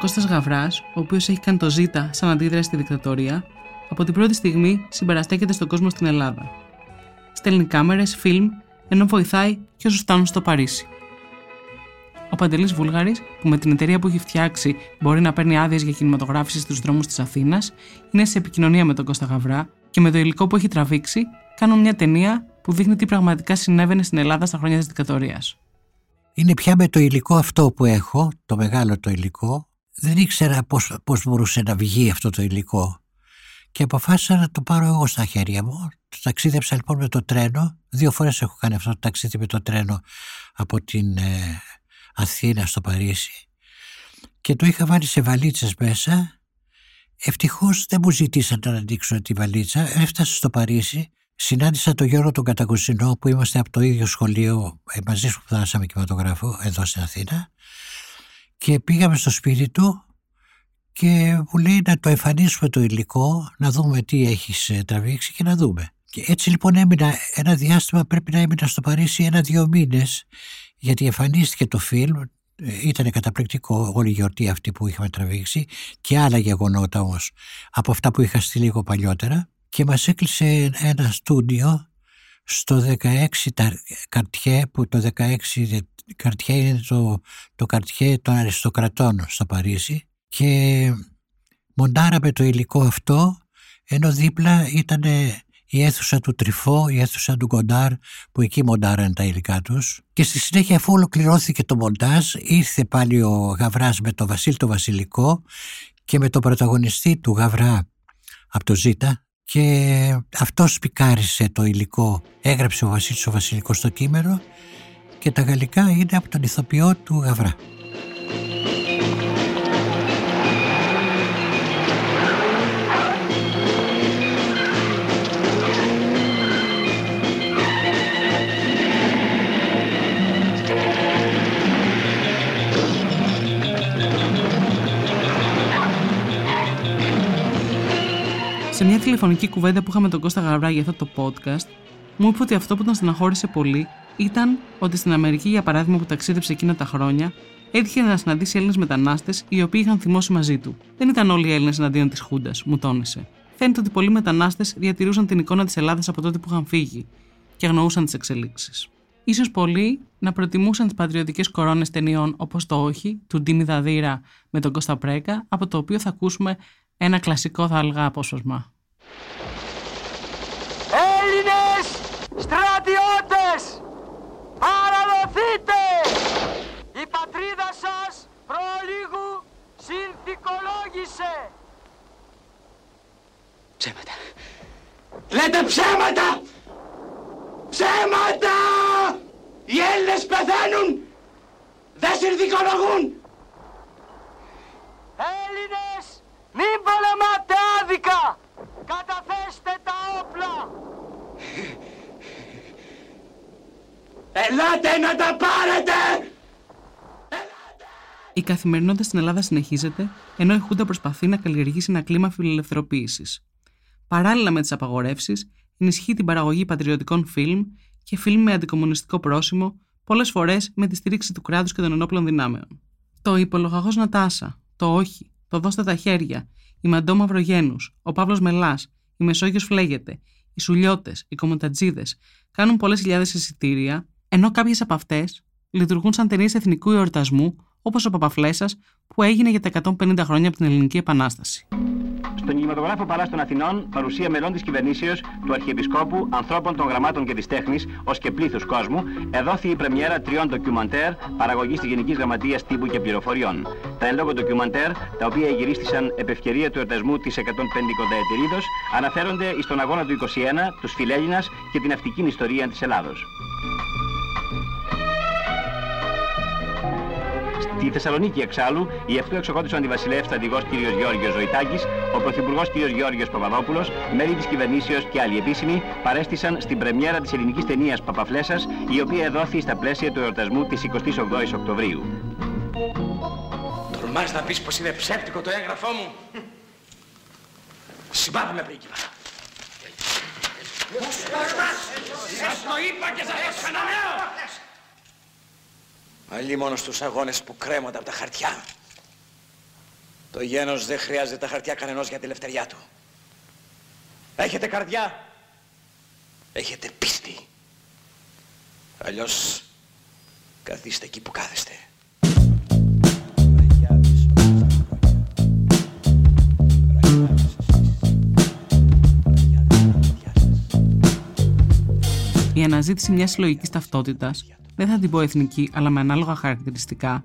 Κώστας Γαβράς, ο οποίος έχει κάνει το ζήτα σαν αντίδραση στη δικτατορία, από την πρώτη στιγμή συμπαραστέκεται στον κόσμο στην Ελλάδα. Στέλνει κάμερες, φιλμ, ενώ βοηθάει και όσους φτάνουν στο Παρίσι. Ο Παντελής Βούλγαρης, που με την εταιρεία που έχει φτιάξει μπορεί να παίρνει άδειες για κινηματογράφηση στους δρόμους της Αθήνας, είναι σε επικοινωνία με τον Κώστα Γαβρά και με το υλικό που έχει τραβήξει κάνουν μια ταινία που δείχνει τι πραγματικά συνέβαινε στην Ελλάδα στα χρόνια της δικτατορίας. Είναι πια με το υλικό αυτό που έχω, το μεγάλο το υλικό, δεν ήξερα πώς, πώς μπορούσε να βγει αυτό το υλικό και αποφάσισα να το πάρω εγώ στα χέρια μου. Το ταξίδεψα λοιπόν με το τρένο. Δύο φορές έχω κάνει αυτό το ταξίδι με το τρένο από την ε, Αθήνα στο Παρίσι και το είχα βάλει σε βαλίτσες μέσα. Ευτυχώς δεν μου ζητήσαν να ανοίξω τη βαλίτσα. Έφτασα στο Παρίσι, συνάντησα τον Γιώργο τον Κατακουσινό που είμαστε από το ίδιο σχολείο, ε, μαζί σου σπουδάσαμε κινηματογράφο εδώ στην Αθήνα και πήγαμε στο σπίτι του και μου λέει να το εμφανίσουμε το υλικό, να δούμε τι έχεις ε, τραβήξει και να δούμε. Και έτσι λοιπόν έμεινα ένα διάστημα, πρέπει να έμεινα στο Παρίσι ένα-δύο μήνες, γιατί εμφανίστηκε το φιλμ, Ε, Ήταν καταπληκτικό όλη η γιορτή αυτή που είχαμε τραβήξει και άλλα γεγονότα όμως από αυτά που είχα στείλει λίγο παλιότερα. Και μας έκλεισε ένα στούντιο στο 16 τα καρτιέ που το 16 καρτιέ είναι το, το καρτιέ των αριστοκρατών στο Παρίσι. Και μοντάραμε το υλικό αυτό ενώ δίπλα ήταν η αίθουσα του Τριφό, η αίθουσα του Κοντάρ που εκεί μοντάραν τα υλικά τους και στη συνέχεια αφού ολοκληρώθηκε το μοντάζ ήρθε πάλι ο Γαβράς με το Βασίλ το Βασιλικό και με το πρωταγωνιστή του Γαβρά από το Ζήτα και αυτός πικάρισε το υλικό, έγραψε ο Βασίλης ο Βασιλικός στο κείμενο και τα γαλλικά είναι από τον ηθοποιό του Γαβρά. Τηλεφωνική κουβέντα που είχαμε τον Κώστα Γαβρά για αυτό το podcast, μου είπε ότι αυτό που τον στεναχώρησε πολύ ήταν ότι στην Αμερική, για παράδειγμα, που ταξίδεψε εκείνα τα χρόνια, έτυχε να συναντήσει Έλληνες μετανάστες οι οποίοι είχαν θυμώσει μαζί του. Δεν ήταν όλοι οι Έλληνες εναντίον της Χούντας, μου τόνισε. Φαίνεται ότι πολλοί μετανάστες διατηρούσαν την εικόνα της Ελλάδας από τότε που είχαν φύγει και αγνοούσαν τις εξελίξεις. σω πολλοί να προτιμούσαν τις πατριωτικές κορώνες ταινιών όπως το Όχι, του Ντίμη Δαδύρα με τον Κώστα Πρέκα, από το οποίο θα ακούσουμε ένα κλασικό θα έλεγα απόσπασμα. Έλληνες στρατιώτες, παραδοθείτε! Η πατρίδα σας προλίγου συνθηκολόγησε. Ψέματα. Λέτε ψέματα! Ψέματα! Οι Έλληνες πεθαίνουν! Δεν συνθηκολογούν! Έλληνες, μην πολεμάτε άδικα! Καταθέστε τα όπλα! Ελάτε να τα πάρετε! Η καθημερινότητα στην Ελλάδα συνεχίζεται, ενώ η Χούντα προσπαθεί να καλλιεργήσει ένα κλίμα φιλελευθερωποίησης. Παράλληλα με τις απαγορεύσεις, ενισχύει την παραγωγή πατριωτικών φιλμ και φιλμ με αντικομουνιστικό πρόσημο, πολλές φορές με τη στήριξη του κράτους και των ενόπλων δυνάμεων. Το υπολογαγός Νατάσα, το Όχι, το Δώστε τα χέρια, η Μαντό Μαυρογένους, ο Παύλος Μελάς, η Μεσόγειος Φλέγεται, οι Σουλιώτες, οι Κομοντατζίδες κάνουν πολλές χιλιάδες εισιτήρια, ενώ κάποιες από αυτές λειτουργούν σαν ταινίες εθνικού εορτασμού, όπως ο Παπαφλέσσα που έγινε για τα 150 χρόνια από την Ελληνική Επανάσταση. Στον κινηματογράφο Παλάς των Αθηνών, παρουσία μελών της κυβερνήσεως, του Αρχιεπισκόπου, ανθρώπων των γραμμάτων και της τέχνης, ως και πλήθους κόσμου, εδόθη η πρεμιέρα τριών ντοκιουμαντέρ παραγωγής της Γενικής Γραμματείας Τύπου και Πληροφοριών. Τα εν λόγω ντοκιουμαντέρ, τα οποία εγυρίστησαν επ' ευκαιρία του εορτασμού της 150 εταιρίδος, αναφέρονται στον αγώνα του 21, τους Φιλέλληνας και την ναυτική ιστορία της Ελλάδος. Στη Θεσσαλονίκη, εξάλλου, η αυτού εξοχότης ο αντιβασιλεύς στρατηγός κ. Γιώργος Ζωητάκης, ο πρωθυπουργός κ. Γιώργος Παπαδόπουλος, μέλη της κυβερνήσεως και άλλοι επίσημοι παρέστησαν στην πρεμιέρα της ελληνικής ταινίας Παπαφλέσας, η οποία εδόθη στα πλαίσια του εορτασμού της 28ης Οκτωβρίου. Τολμάς να πεις πως είναι ψεύτικο το έγγραφό μου; Συμπάθαμε πρίγκιπα. Σας το είπα και θα το ξαναλέω. Αλλή μόνο στους αγώνες που κρέμονται από τα χαρτιά. Το γένος δεν χρειάζεται τα χαρτιά κανενός για τη ελευθεριά του. Έχετε καρδιά. Έχετε πίστη. Αλλιώς καθίστε εκεί που κάθεστε. Η αναζήτηση μιας συλλογικής ταυτότητας, δεν θα την πω εθνική, αλλά με ανάλογα χαρακτηριστικά,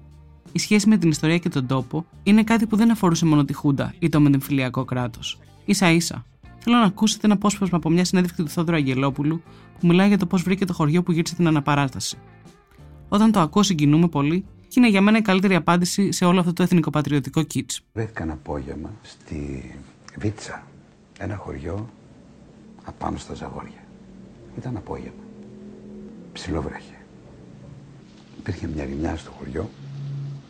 η σχέση με την ιστορία και τον τόπο είναι κάτι που δεν αφορούσε μόνο τη Χούντα ή το μετεμφυλιακό κράτος. σα ίσα. Θέλω να ακούσετε ένα απόσπασμα από μια συνέντευξη του Θόδωρου Αγγελόπουλου που μιλάει για το πώς βρήκε το χωριό που γύρισε την αναπαράσταση. Όταν το ακούω, συγκινούμε πολύ και είναι για μένα η καλύτερη απάντηση σε όλο αυτό το εθνικοπατριωτικό κίτς. Βρέθηκα ένα απόγευμα στη Βίτσα, ένα χωριό απάνω στα Ζαγόρια. Ήταν απόγευμα. Ψιλοβρέχε. Υπήρχε μια γυμνιά στο χωριό.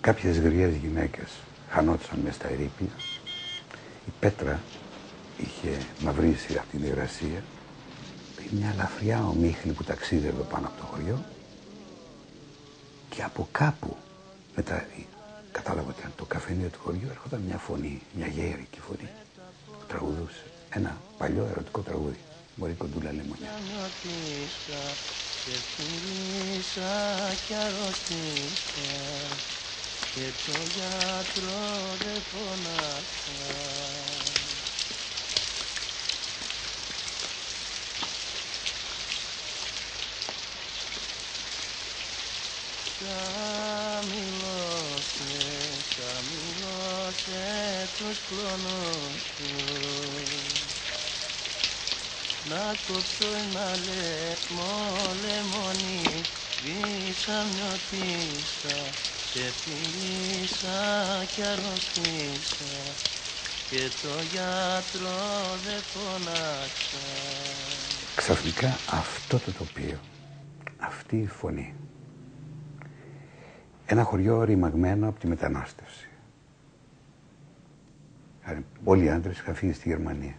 Κάποιες γριές γυναίκες χανόντουσαν μέσα στα ερήπια. Η πέτρα είχε μαυρίσει από την υγρασία. Υπήρχε μια ελαφριά ομίχλη που ταξίδευε πάνω από το χωριό. Και από κάπου Μετά κατάλαβα ότι αν το καφενείο του χωριού έρχονταν μια φωνή, μια γέρικη φωνή που τραγουδούσε ένα παλιό ερωτικό τραγούδι. Μπορεί κοντούλα λεμονιά. Και φίλησα κι αρρώστησα και το γιατρό δεν φωνάξα. Καμιλώσε, καμιλώσε τους κλονούς σου να κόψω ένα λαιμό λεμονί Βήσα νιωτήσα και φίλησα κι αρρωστήσα. Και το γιατρό δεν φωνάξα Ξαφνικά αυτό το τοπίο, αυτή η φωνή, ένα χωριό ρημαγμένο από τη μετανάστευση. Όλοι οι άντρες είχαν φύγει στη Γερμανία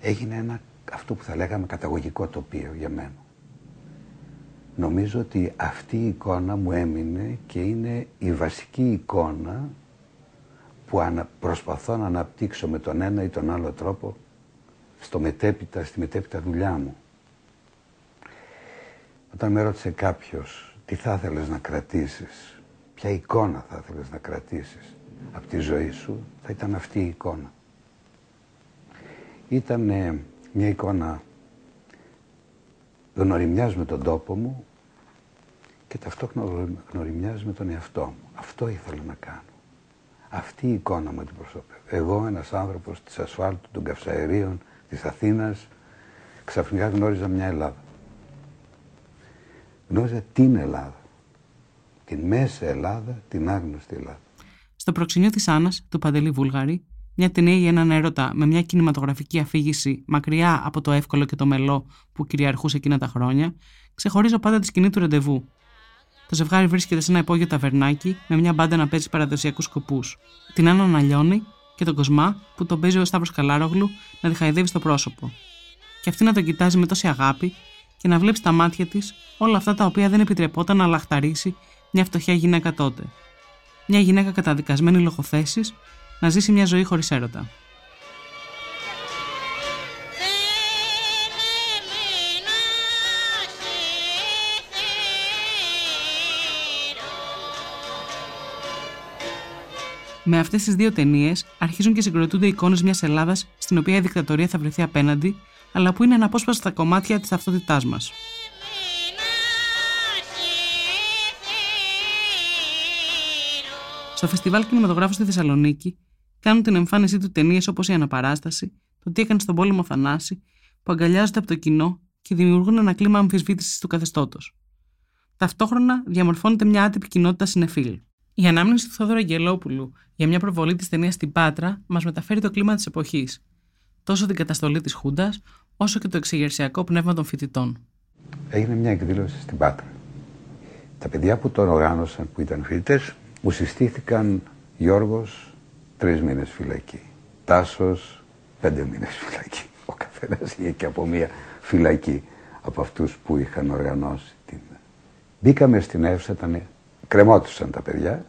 έγινε ένα αυτό που θα λέγαμε καταγωγικό τοπίο για μένα. Νομίζω ότι αυτή η εικόνα μου έμεινε και είναι η βασική εικόνα που ανα, προσπαθώ να αναπτύξω με τον ένα ή τον άλλο τρόπο στο μετέπειτα, στη μετέπειτα δουλειά μου. Όταν με ρώτησε κάποιος τι θα ήθελες να κρατήσεις, ποια εικόνα θα ήθελες να κρατήσεις; Από τη ζωή σου, θα ήταν αυτή η εικόνα ήταν μια εικόνα γνωριμιάς με τον τόπο μου και ταυτόχρονα γνωριμιάς με τον εαυτό μου. Αυτό ήθελα να κάνω. Αυτή η εικόνα μου αντιπροσωπεύει. Εγώ, ένας άνθρωπος της ασφάλτου, των καυσαερίων, της Αθήνας, ξαφνικά γνώριζα μια Ελλάδα. Γνώριζα την Ελλάδα. Την μέσα Ελλάδα, την άγνωστη Ελλάδα. Στο προξενιό της Άννας, του Παντελή Βούλγαρη, μια ταινία για έναν έρωτα με μια κινηματογραφική αφήγηση μακριά από το εύκολο και το μελό που κυριαρχούσε εκείνα τα χρόνια, ξεχωρίζω πάντα τη σκηνή του ρεντεβού. Το ζευγάρι βρίσκεται σε ένα υπόγειο ταβερνάκι με μια μπάντα να παίζει παραδοσιακούς σκοπούς. Την Άννα να λιώνει και τον Κοσμά που τον παίζει ο Σταύρος Καλάρογλου να τη χαϊδεύει στο πρόσωπο. Και αυτή να τον κοιτάζει με τόση αγάπη και να βλέπει στα μάτια της όλα αυτά τα οποία δεν επιτρεπόταν να λαχταρίσει μια φτωχιά γυναίκα τότε. Μια γυναίκα καταδικασμένη λόγω να ζήσει μια ζωή χωρίς έρωτα. Με αυτές τις δύο ταινίες αρχίζουν και συγκροτούνται εικόνες μιας Ελλάδας στην οποία η δικτατορία θα βρεθεί απέναντι, αλλά που είναι αναπόσπαστα κομμάτια της ταυτότητάς μας. Στο φεστιβάλ κινηματογράφου στη Θεσσαλονίκη κάνουν την εμφάνισή του ταινίες όπως η Αναπαράσταση, το τι έκανε στον πόλεμο Θανάση, που αγκαλιάζονται από το κοινό και δημιουργούν ένα κλίμα αμφισβήτησης του καθεστώτος. Ταυτόχρονα διαμορφώνεται μια άτυπη κοινότητα συνεφίλ. Η ανάμνηση του Θόδωρα Αγγελόπουλου για μια προβολή της ταινίας στην Πάτρα μας μεταφέρει το κλίμα της εποχής, τόσο την καταστολή της Χούντας, όσο και το εξεγερσιακό πνεύμα των φοιτητών. Έγινε μια εκδήλωση στην Πάτρα. Τα παιδιά που τον οργάνωσαν, που ήταν φοιτητές, μου συστήθηκαν Γιώργος τρεις μήνες φυλακή. Τάσος, πέντε μήνες φυλακή. Ο καθένας είχε και από μία φυλακή από αυτούς που είχαν οργανώσει την. Μπήκαμε στην αίθουσα, ήταν... κρεμότουσαν τα παιδιά.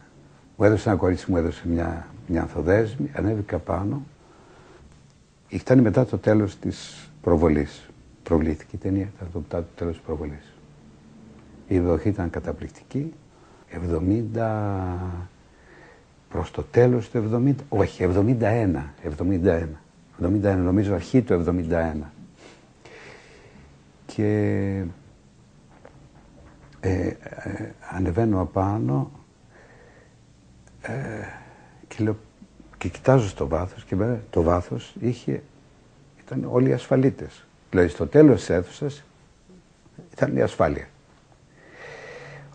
Μου έδωσε ένα κορίτσι, μου έδωσε μια, μια ανθοδέσμη, ανέβηκα πάνω. Ήταν μετά το τέλος της προβολής. Προβλήθηκε η ταινία, ήταν το μετά το τέλος της προβολής. Η δοχή ήταν καταπληκτική. 70 προς το τέλος του 70, όχι, 71, 71, 71, νομίζω αρχή του 71. Και ε, ε, ανεβαίνω απάνω ε, και, λέω, και κοιτάζω στο βάθος και βέβαια το βάθος είχε, ήταν όλοι οι ασφαλίτες. Δηλαδή στο τέλος της αίθουσας ήταν η ασφάλεια.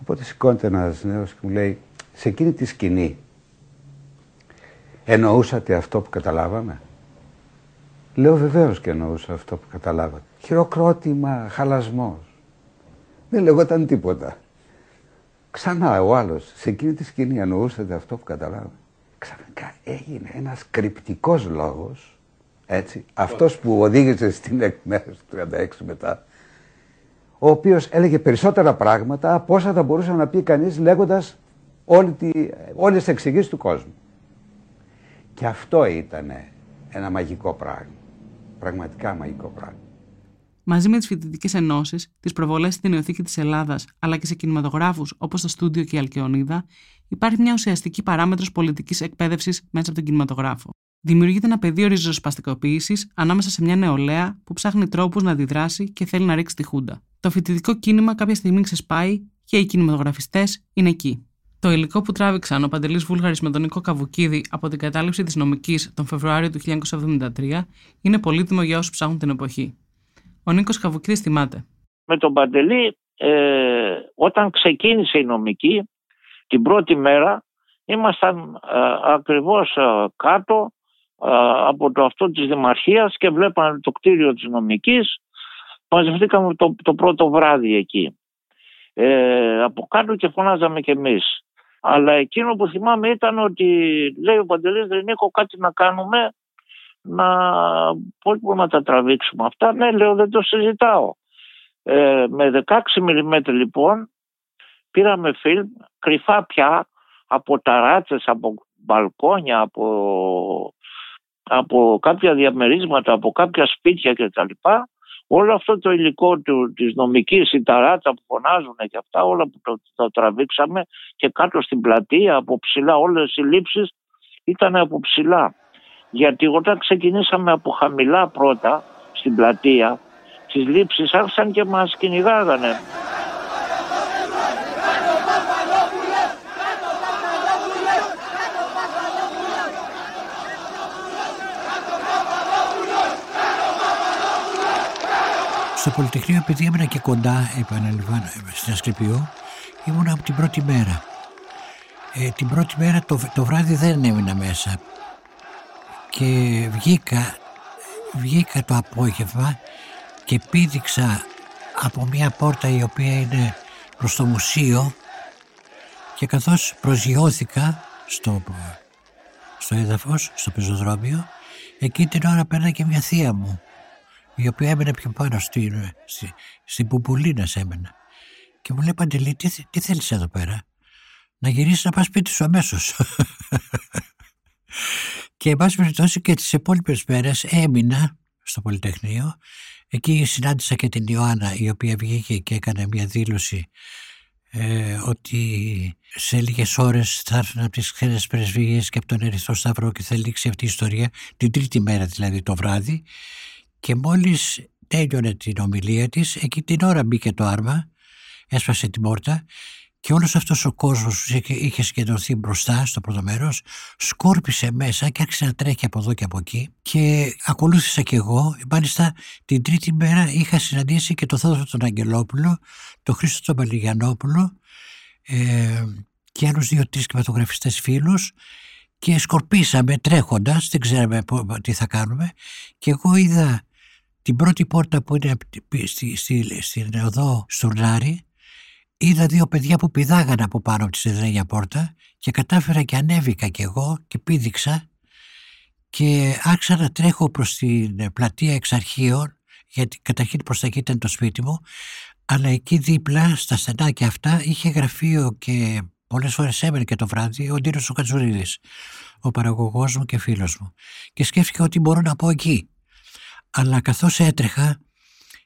Οπότε σηκώνεται ένας νέος και μου λέει, σε εκείνη τη σκηνή Εννοούσατε αυτό που καταλάβαμε; Λέω βεβαίως και εννοούσα αυτό που καταλάβατε. Χειροκρότημα, χαλασμός. Δεν λεγόταν τίποτα. Ξανά ο άλλος, σε εκείνη τη σκηνή εννοούσατε αυτό που καταλάβατε. Ξαφνικά έγινε ένας κρυπτικός λόγος, έτσι, αυτός που οδήγησε στην εκμέρωση του 36 μετά, ο οποίος έλεγε περισσότερα πράγματα από όσα θα μπορούσε να πει κανείς λέγοντας όλη τη, όλες τις εξηγήσεις του κόσμου. Και αυτό ήταν ένα μαγικό πράγμα. Πραγματικά μαγικό πράγμα. Μαζί με τις φοιτητικές ενώσεις, τις προβολές στην Νεοθήκη της Ελλάδας αλλά και σε κινηματογράφους όπως το Στούντιο και η Αλκαιονίδα, υπάρχει μια ουσιαστική παράμετρος πολιτικής εκπαίδευσης μέσα από τον κινηματογράφο. Δημιουργείται ένα πεδίο ριζοσπαστικοποίησης ανάμεσα σε μια νεολαία που ψάχνει τρόπους να αντιδράσει και θέλει να ρίξει τη χούντα. Το φοιτητικό κίνημα κάποια στιγμή ξεσπάει και οι κινηματογραφιστές είναι εκεί. Το υλικό που τράβηξαν ο Παντελής Βούλγαρης με τον Νίκο Καβουκίδη από την κατάληψη της νομικής τον Φεβρουάριο του 1973 είναι πολύτιμο για όσους ψάχνουν την εποχή. Ο Νίκος Καβουκίδης θυμάται. Με τον Παντελή ε, όταν ξεκίνησε η νομική την πρώτη μέρα ήμασταν ε, ακριβώς ε, κάτω ε, από το αυτό της Δημαρχίας και βλέπαμε το κτίριο της νομικής μαζευτήκαμε το, το πρώτο βράδυ εκεί. Ε, από κάτω και φωνάζαμε κι εμείς. Αλλά εκείνο που θυμάμαι ήταν ότι λέει ο Παντελής δεν έχω κάτι να κάνουμε να πώς μπορούμε να τα τραβήξουμε αυτά. Ναι λέω δεν το συζητάω. Ε, με 16 mm λοιπόν πήραμε φιλμ κρυφά πια από ταράτσες, από μπαλκόνια, από, από κάποια διαμερίσματα, από κάποια σπίτια κτλ. Όλο αυτό το υλικό του, της νομικής, η ταράτσα που φωνάζουν και αυτά όλα που το, το τραβήξαμε και κάτω στην πλατεία από ψηλά όλες οι λήψεις ήταν από ψηλά. Γιατί όταν ξεκινήσαμε από χαμηλά πρώτα στην πλατεία τις λήψεις άρχισαν και μας κυνηγάγανε. Στο Πολυτεχνείο, επειδή έμενα και κοντά, επαναλαμβάνω, στην Ασκληπιό, ήμουν από την πρώτη μέρα. Ε, την πρώτη μέρα το, το βράδυ δεν έμεινα μέσα. Και βγήκα, βγήκα το απόγευμα και πήδηξα από μια πόρτα η οποία είναι προς το μουσείο και καθώς προσγειώθηκα στο, στο έδαφος, στο πεζοδρόμιο, εκεί την ώρα πέρα και μια θεία μου η οποία έμενε πιο πάνω στην, στη, στην Πουπουλίνα έμενα. Και μου λέει Παντελή, τι, τι θέλεις εδώ πέρα, να γυρίσεις να πας σπίτι σου αμέσως. και εν πάση περιπτώσει και τις επόμενες μέρες έμεινα στο Πολυτεχνείο. Εκεί συνάντησα και την Ιωάννα η οποία βγήκε και έκανε μια δήλωση ε, ότι σε λίγες ώρες θα έρθουν από τις ξένες πρεσβείες και από τον Ερυθρό Σταυρό και θα λήξει αυτή η ιστορία, την τρίτη μέρα δηλαδή το βράδυ και μόλις τέλειωνε την ομιλία της, εκεί την ώρα μπήκε το άρμα, έσπασε την πόρτα και όλος αυτός ο κόσμος που είχε συγκεντρωθεί μπροστά στο πρώτο μέρος σκόρπισε μέσα και άρχισε να τρέχει από εδώ και από εκεί. Και ακολούθησα κι εγώ. Μάλιστα την τρίτη μέρα είχα συναντήσει και τον Θόδωρο τον Αγγελόπουλο, τον Χρήστο τον Παλιγιανόπουλο ε, και άλλους δύο-τρεις κινηματογραφιστές φίλους και σκορπίσαμε τρέχοντας, δεν ξέραμε τι θα κάνουμε. Και εγώ είδα την πρώτη πόρτα που είναι στη, στη, στην οδό Στουρνάρη είδα δύο παιδιά που πηδάγαν από πάνω από τη σιδερένια πόρτα και κατάφερα και ανέβηκα κι εγώ και πήδηξα και άρχισα να τρέχω προς την πλατεία εξ αρχείων γιατί καταρχήν προς τα εκεί ήταν το σπίτι μου αλλά εκεί δίπλα στα στενάκια αυτά είχε γραφείο και πολλές φορές έμενε και το βράδυ ο Ντίνος ο Κατζουρίδης ο παραγωγός μου και φίλος μου. Και σκέφτηκα ότι μπορώ να πω εκεί αλλά καθώς έτρεχα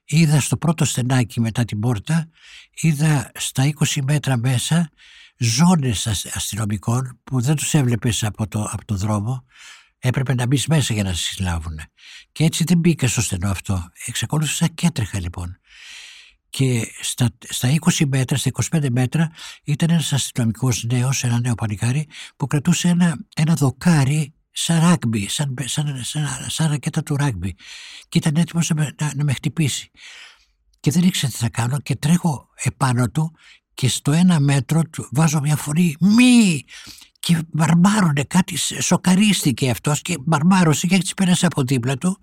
είδα στο πρώτο στενάκι μετά την πόρτα είδα στα 20 μέτρα μέσα ζώνες αστυνομικών που δεν τους έβλεπες από το, από το δρόμο. Έπρεπε να μπεις μέσα για να σε συλλάβουν. Και έτσι δεν μπήκα στο στενό αυτό. Εξακολούθησα και έτρεχα λοιπόν. Και στα, στα 20 μέτρα, στα 25 μέτρα ήταν ένας αστυνομικός νέος, ένα νέο πανικάρι που κρατούσε ένα, ένα δοκάρι σαν ράγκμπι, σαν, σαν, σαν, σαν ρακέτα του ράγκμπι και ήταν έτοιμος να με, να, να με χτυπήσει. Και δεν ήξερα τι θα κάνω και τρέχω επάνω του και στο ένα μέτρο του βάζω μια φωνή «Μη!» και μπαρμάρουνε κάτι, σοκαρίστηκε αυτός και μπαρμάρωσε και έτσι πέρασε από δίπλα του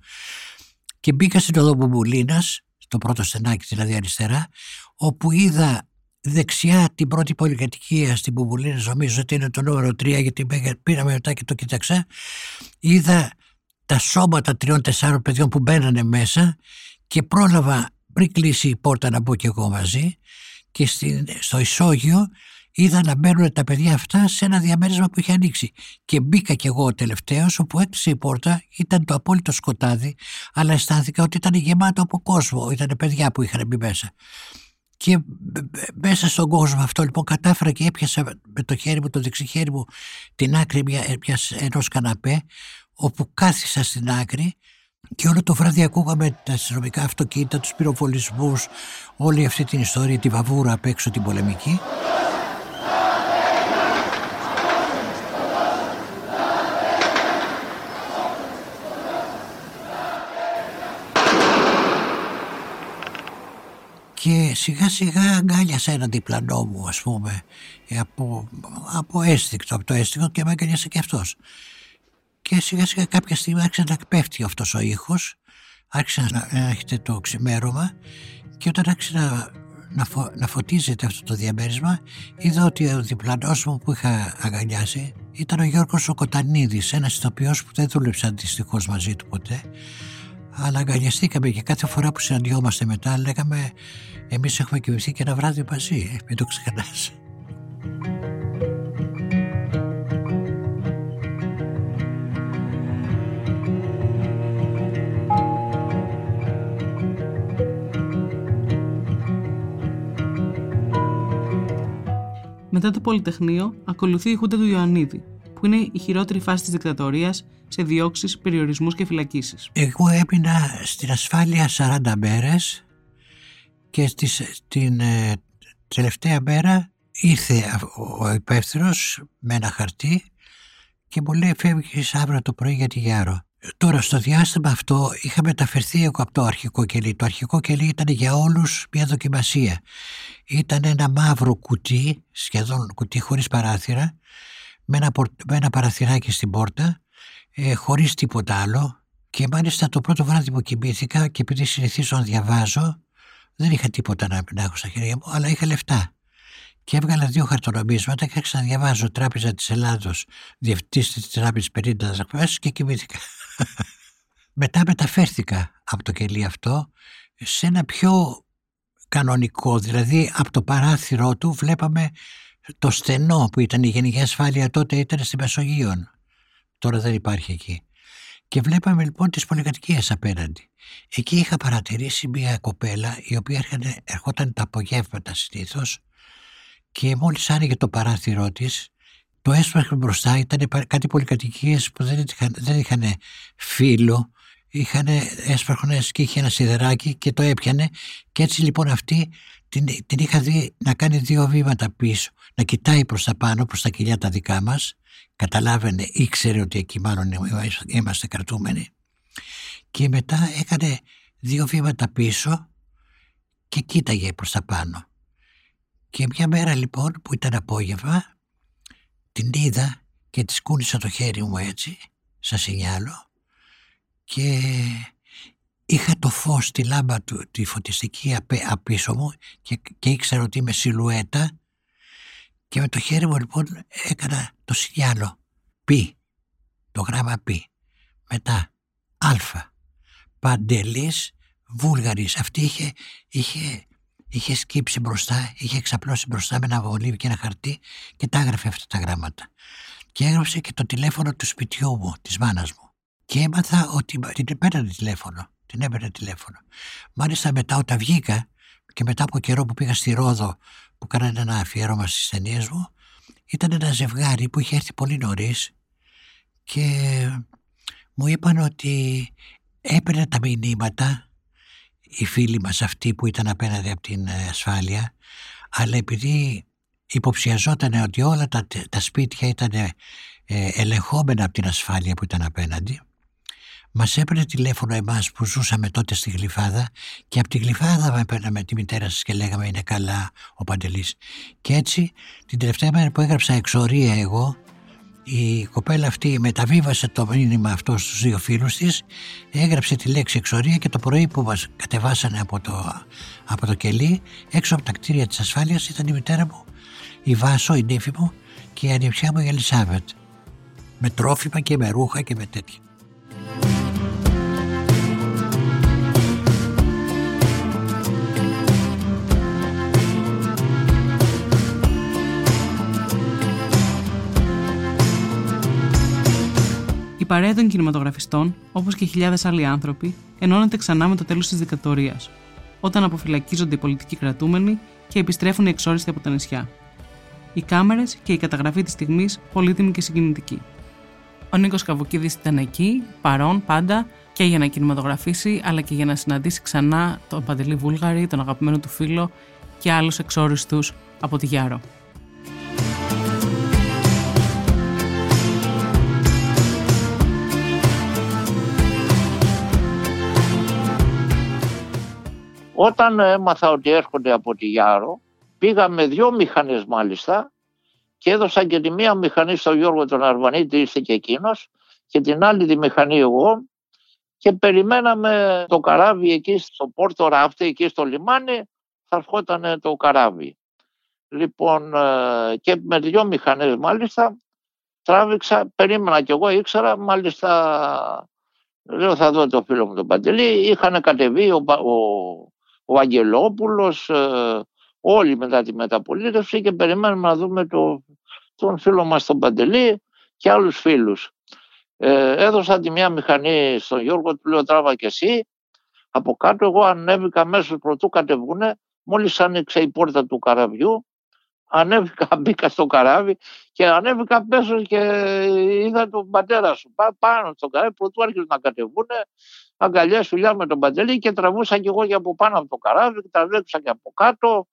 και μπήκα στην οδό Μπουμπουλίνας, το πρώτο στενάκι δηλαδή αριστερά, όπου είδα δεξιά την πρώτη πολυκατοικία στην Πουμπουλίνη, νομίζω ότι είναι το νούμερο 3, γιατί πήραμε μετά και το κοίταξα. Είδα τα σώματα τριών-τεσσάρων παιδιών που μπαίνανε μέσα και πρόλαβα πριν κλείσει η πόρτα να μπω και εγώ μαζί και στο ισόγειο είδα να μπαίνουν τα παιδιά αυτά σε ένα διαμέρισμα που είχε ανοίξει. Και μπήκα κι εγώ ο τελευταίος, όπου έκλεισε η πόρτα, ήταν το απόλυτο σκοτάδι, αλλά αισθάνθηκα ότι ήταν γεμάτο από κόσμο, ήταν παιδιά που είχαν μπει μέσα. Και μέσα στον κόσμο αυτό λοιπόν κατάφερα και έπιασα με το χέρι μου, το δεξί χέρι μου, την άκρη μια, μιας, ενός καναπέ, όπου κάθισα στην άκρη και όλο το βράδυ ακούγαμε τα αστυνομικά αυτοκίνητα, τους πυροβολισμούς, όλη αυτή την ιστορία, τη βαβούρα απ' έξω την πολεμική. Και σιγά σιγά αγκάλιασα έναν διπλανό μου ας πούμε από, από αίσθηκτο, από το αίσθηκτο και με αγκάλιασε και αυτός. Και σιγά σιγά κάποια στιγμή άρχισε να πέφτει αυτός ο ήχος άρχισε να έρχεται το ξημέρωμα και όταν άρχισε να, να, φω, να φωτίζεται αυτό το διαμέρισμα είδα ότι ο διπλανός μου που είχα αγκαλιάσει ήταν ο Γιώργος ο Κοτανίδης ένας ηθοποιός που δεν δούλεψα δυστυχώς μαζί του ποτέ αλλά αγκαλιαστήκαμε και κάθε φορά που συναντιόμαστε μετά λέγαμε εμείς έχουμε κοιμηθεί και ένα βράδυ μαζί, ε, μην το ξεχνάς. Μετά το Πολυτεχνείο ακολουθεί η Χούντα του Ιωαννίδη, που είναι η χειρότερη φάση της δικτατορίας σε διώξεις, περιορισμούς και φυλακίσεις. Εγώ έμεινα στην ασφάλεια 40 μέρες και στις, την ε, τελευταία μέρα ήρθε ο υπεύθυνος με ένα χαρτί και μου λέει φεύγεις αύριο το πρωί για τη Γιάρο. Τώρα στο διάστημα αυτό είχα μεταφερθεί εγώ από το αρχικό κελί. Το αρχικό κελί ήταν για όλους μια δοκιμασία. Ήταν ένα μαύρο κουτί, σχεδόν κουτί χωρίς παράθυρα, με ένα, με ένα παραθυράκι στην πόρτα, ε, χωρίς τίποτα άλλο. Και μάλιστα το πρώτο βράδυ που κοιμήθηκα και επειδή συνηθίζω να διαβάζω, δεν είχα τίποτα να, να έχω στα χέρια μου, αλλά είχα λεφτά. Και έβγαλα δύο χαρτονομίσματα και άρχισα να διαβάζω Τράπεζα της Ελλάδος, Διευθύνση της Τράπεζας 50 δραχμέ και κοιμήθηκα. Μετά μεταφέρθηκα από το κελί αυτό σε ένα πιο κανονικό, δηλαδή από το παράθυρό του βλέπαμε το στενό που ήταν η γενική ασφάλεια τότε ήταν στη Μεσογείο. Τώρα δεν υπάρχει εκεί. Και βλέπαμε λοιπόν τις πολυκατοικίες απέναντι. Εκεί είχα παρατηρήσει μια κοπέλα η οποία ερχόταν τα απογεύματα συνήθως και μόλις άνοιγε το παράθυρό της το έσπαχνε μπροστά ήταν κάτι πολυκατοικίες που δεν είχαν, δεν είχαν φύλλο είχαν έσπαχνες και είχε ένα σιδεράκι και το έπιανε και έτσι λοιπόν αυτή την, την είχα δει να κάνει δύο βήματα πίσω να κοιτάει προς τα πάνω, προς τα κοιλιά τα δικά μας καταλάβαινε, ήξερε ότι εκεί μάλλον είμαστε κρατούμενοι και μετά έκανε δύο βήματα πίσω και κοίταγε προς τα πάνω. Και μια μέρα λοιπόν που ήταν απόγευμα την είδα και της κούνησα το χέρι μου έτσι σαν σινιάλο και είχα το φως τη λάμπα του, τη φωτιστική απίσω μου και, και ήξερα ότι είμαι σιλουέτα και με το χέρι μου λοιπόν έκανα το σινιάλο πι, το γράμμα πι. Μετά αλφα Παντελής Βούλγαρης. Αυτή είχε, είχε, είχε σκύψει μπροστά, είχε εξαπλώσει μπροστά με ένα βολίβι και ένα χαρτί και τα έγραφε αυτά τα γράμματα. Και έγραψε και το τηλέφωνο του σπιτιού μου, της μάνας μου. Και έμαθα ότι την έπαιρνε τηλέφωνο. Την έπαιρνε τηλέφωνο. Μάλιστα μετά όταν βγήκα και μετά από καιρό που πήγα στη Ρόδο που κάνανε ένα αφιέρωμα στις ταινίες μου ήταν ένα ζευγάρι που είχε έρθει πολύ νωρίς και μου είπαν ότι έπαιρνε τα μηνύματα οι φίλοι μας αυτοί που ήταν απέναντι από την ε, ασφάλεια αλλά επειδή υποψιαζόταν ότι όλα τα, τα σπίτια ήταν ε, ελεγχόμενα από την ασφάλεια που ήταν απέναντι μας έπαιρνε τηλέφωνο εμάς που ζούσαμε τότε στη Γλυφάδα και από τη Γλυφάδα με παίρναμε τη μητέρα σας και λέγαμε είναι καλά ο Παντελής και έτσι την τελευταία μέρα που έγραψα εξορία εγώ η κοπέλα αυτή μεταβίβασε το μήνυμα αυτό στους δύο φίλους της, έγραψε τη λέξη εξορία και το πρωί που μας κατεβάσανε από το, από το κελί, έξω από τα κτίρια της ασφάλειας ήταν η μητέρα μου, η Βάσο, η νύφη μου και η ανιψιά μου η Ελισάβετ. Με τρόφιμα και με ρούχα και με τέτοια. Παρέα των κινηματογραφιστών, όπως και χιλιάδες άλλοι άνθρωποι, ενώνεται ξανά με το τέλος της δικτατορία, όταν αποφυλακίζονται οι πολιτικοί κρατούμενοι και επιστρέφουν οι εξόριστοι από τα νησιά. Οι κάμερες και η καταγραφή της στιγμής πολύτιμη και συγκινητική. Ο Νίκος Καβουκίδης ήταν εκεί, παρόν πάντα, και για να κινηματογραφήσει, αλλά και για να συναντήσει ξανά τον Παντελή Βούλγαρη, τον αγαπημένο του φίλο και άλλους εξόριστους από τη Γιάρο. Όταν έμαθα ότι έρχονται από τη Γιάρο, πήγα με δυο μηχανές μάλιστα και έδωσα και τη μία μηχανή στον Γιώργο τον Αρβανίτη, ήρθε και εκείνος, και την άλλη τη μηχανή εγώ και περιμέναμε το καράβι εκεί στο Πόρτο Ράφτη, εκεί στο λιμάνι, θα ερχόταν το καράβι. Λοιπόν, ε, και με δυο μηχανές μάλιστα, τράβηξα, περίμενα κι εγώ, ήξερα, μάλιστα, λέω θα δω το φίλο μου τον Παντελή, είχαν κατεβεί ο, ο, ο Αγγελόπουλος, ε, όλοι μετά τη μεταπολίτευση και περιμένουμε να δούμε το, τον φίλο μας τον Παντελή και άλλους φίλους. Ε, έδωσα τη μια μηχανή στον Γιώργο, του λέω τράβα και εσύ. Από κάτω εγώ ανέβηκα μέσα πρωτού κατεβούνε, μόλις άνοιξε η πόρτα του καραβιού, ανέβηκα, μπήκα στο καράβι και ανέβηκα πέσω και είδα τον πατέρα σου πάνω στο καράβι, πρωτού άρχισε να κατεβούνε, αγκαλιά φιλιά με τον Παντελή και τραβούσα και εγώ και από πάνω από το καράβι και τραβήξα και από κάτω.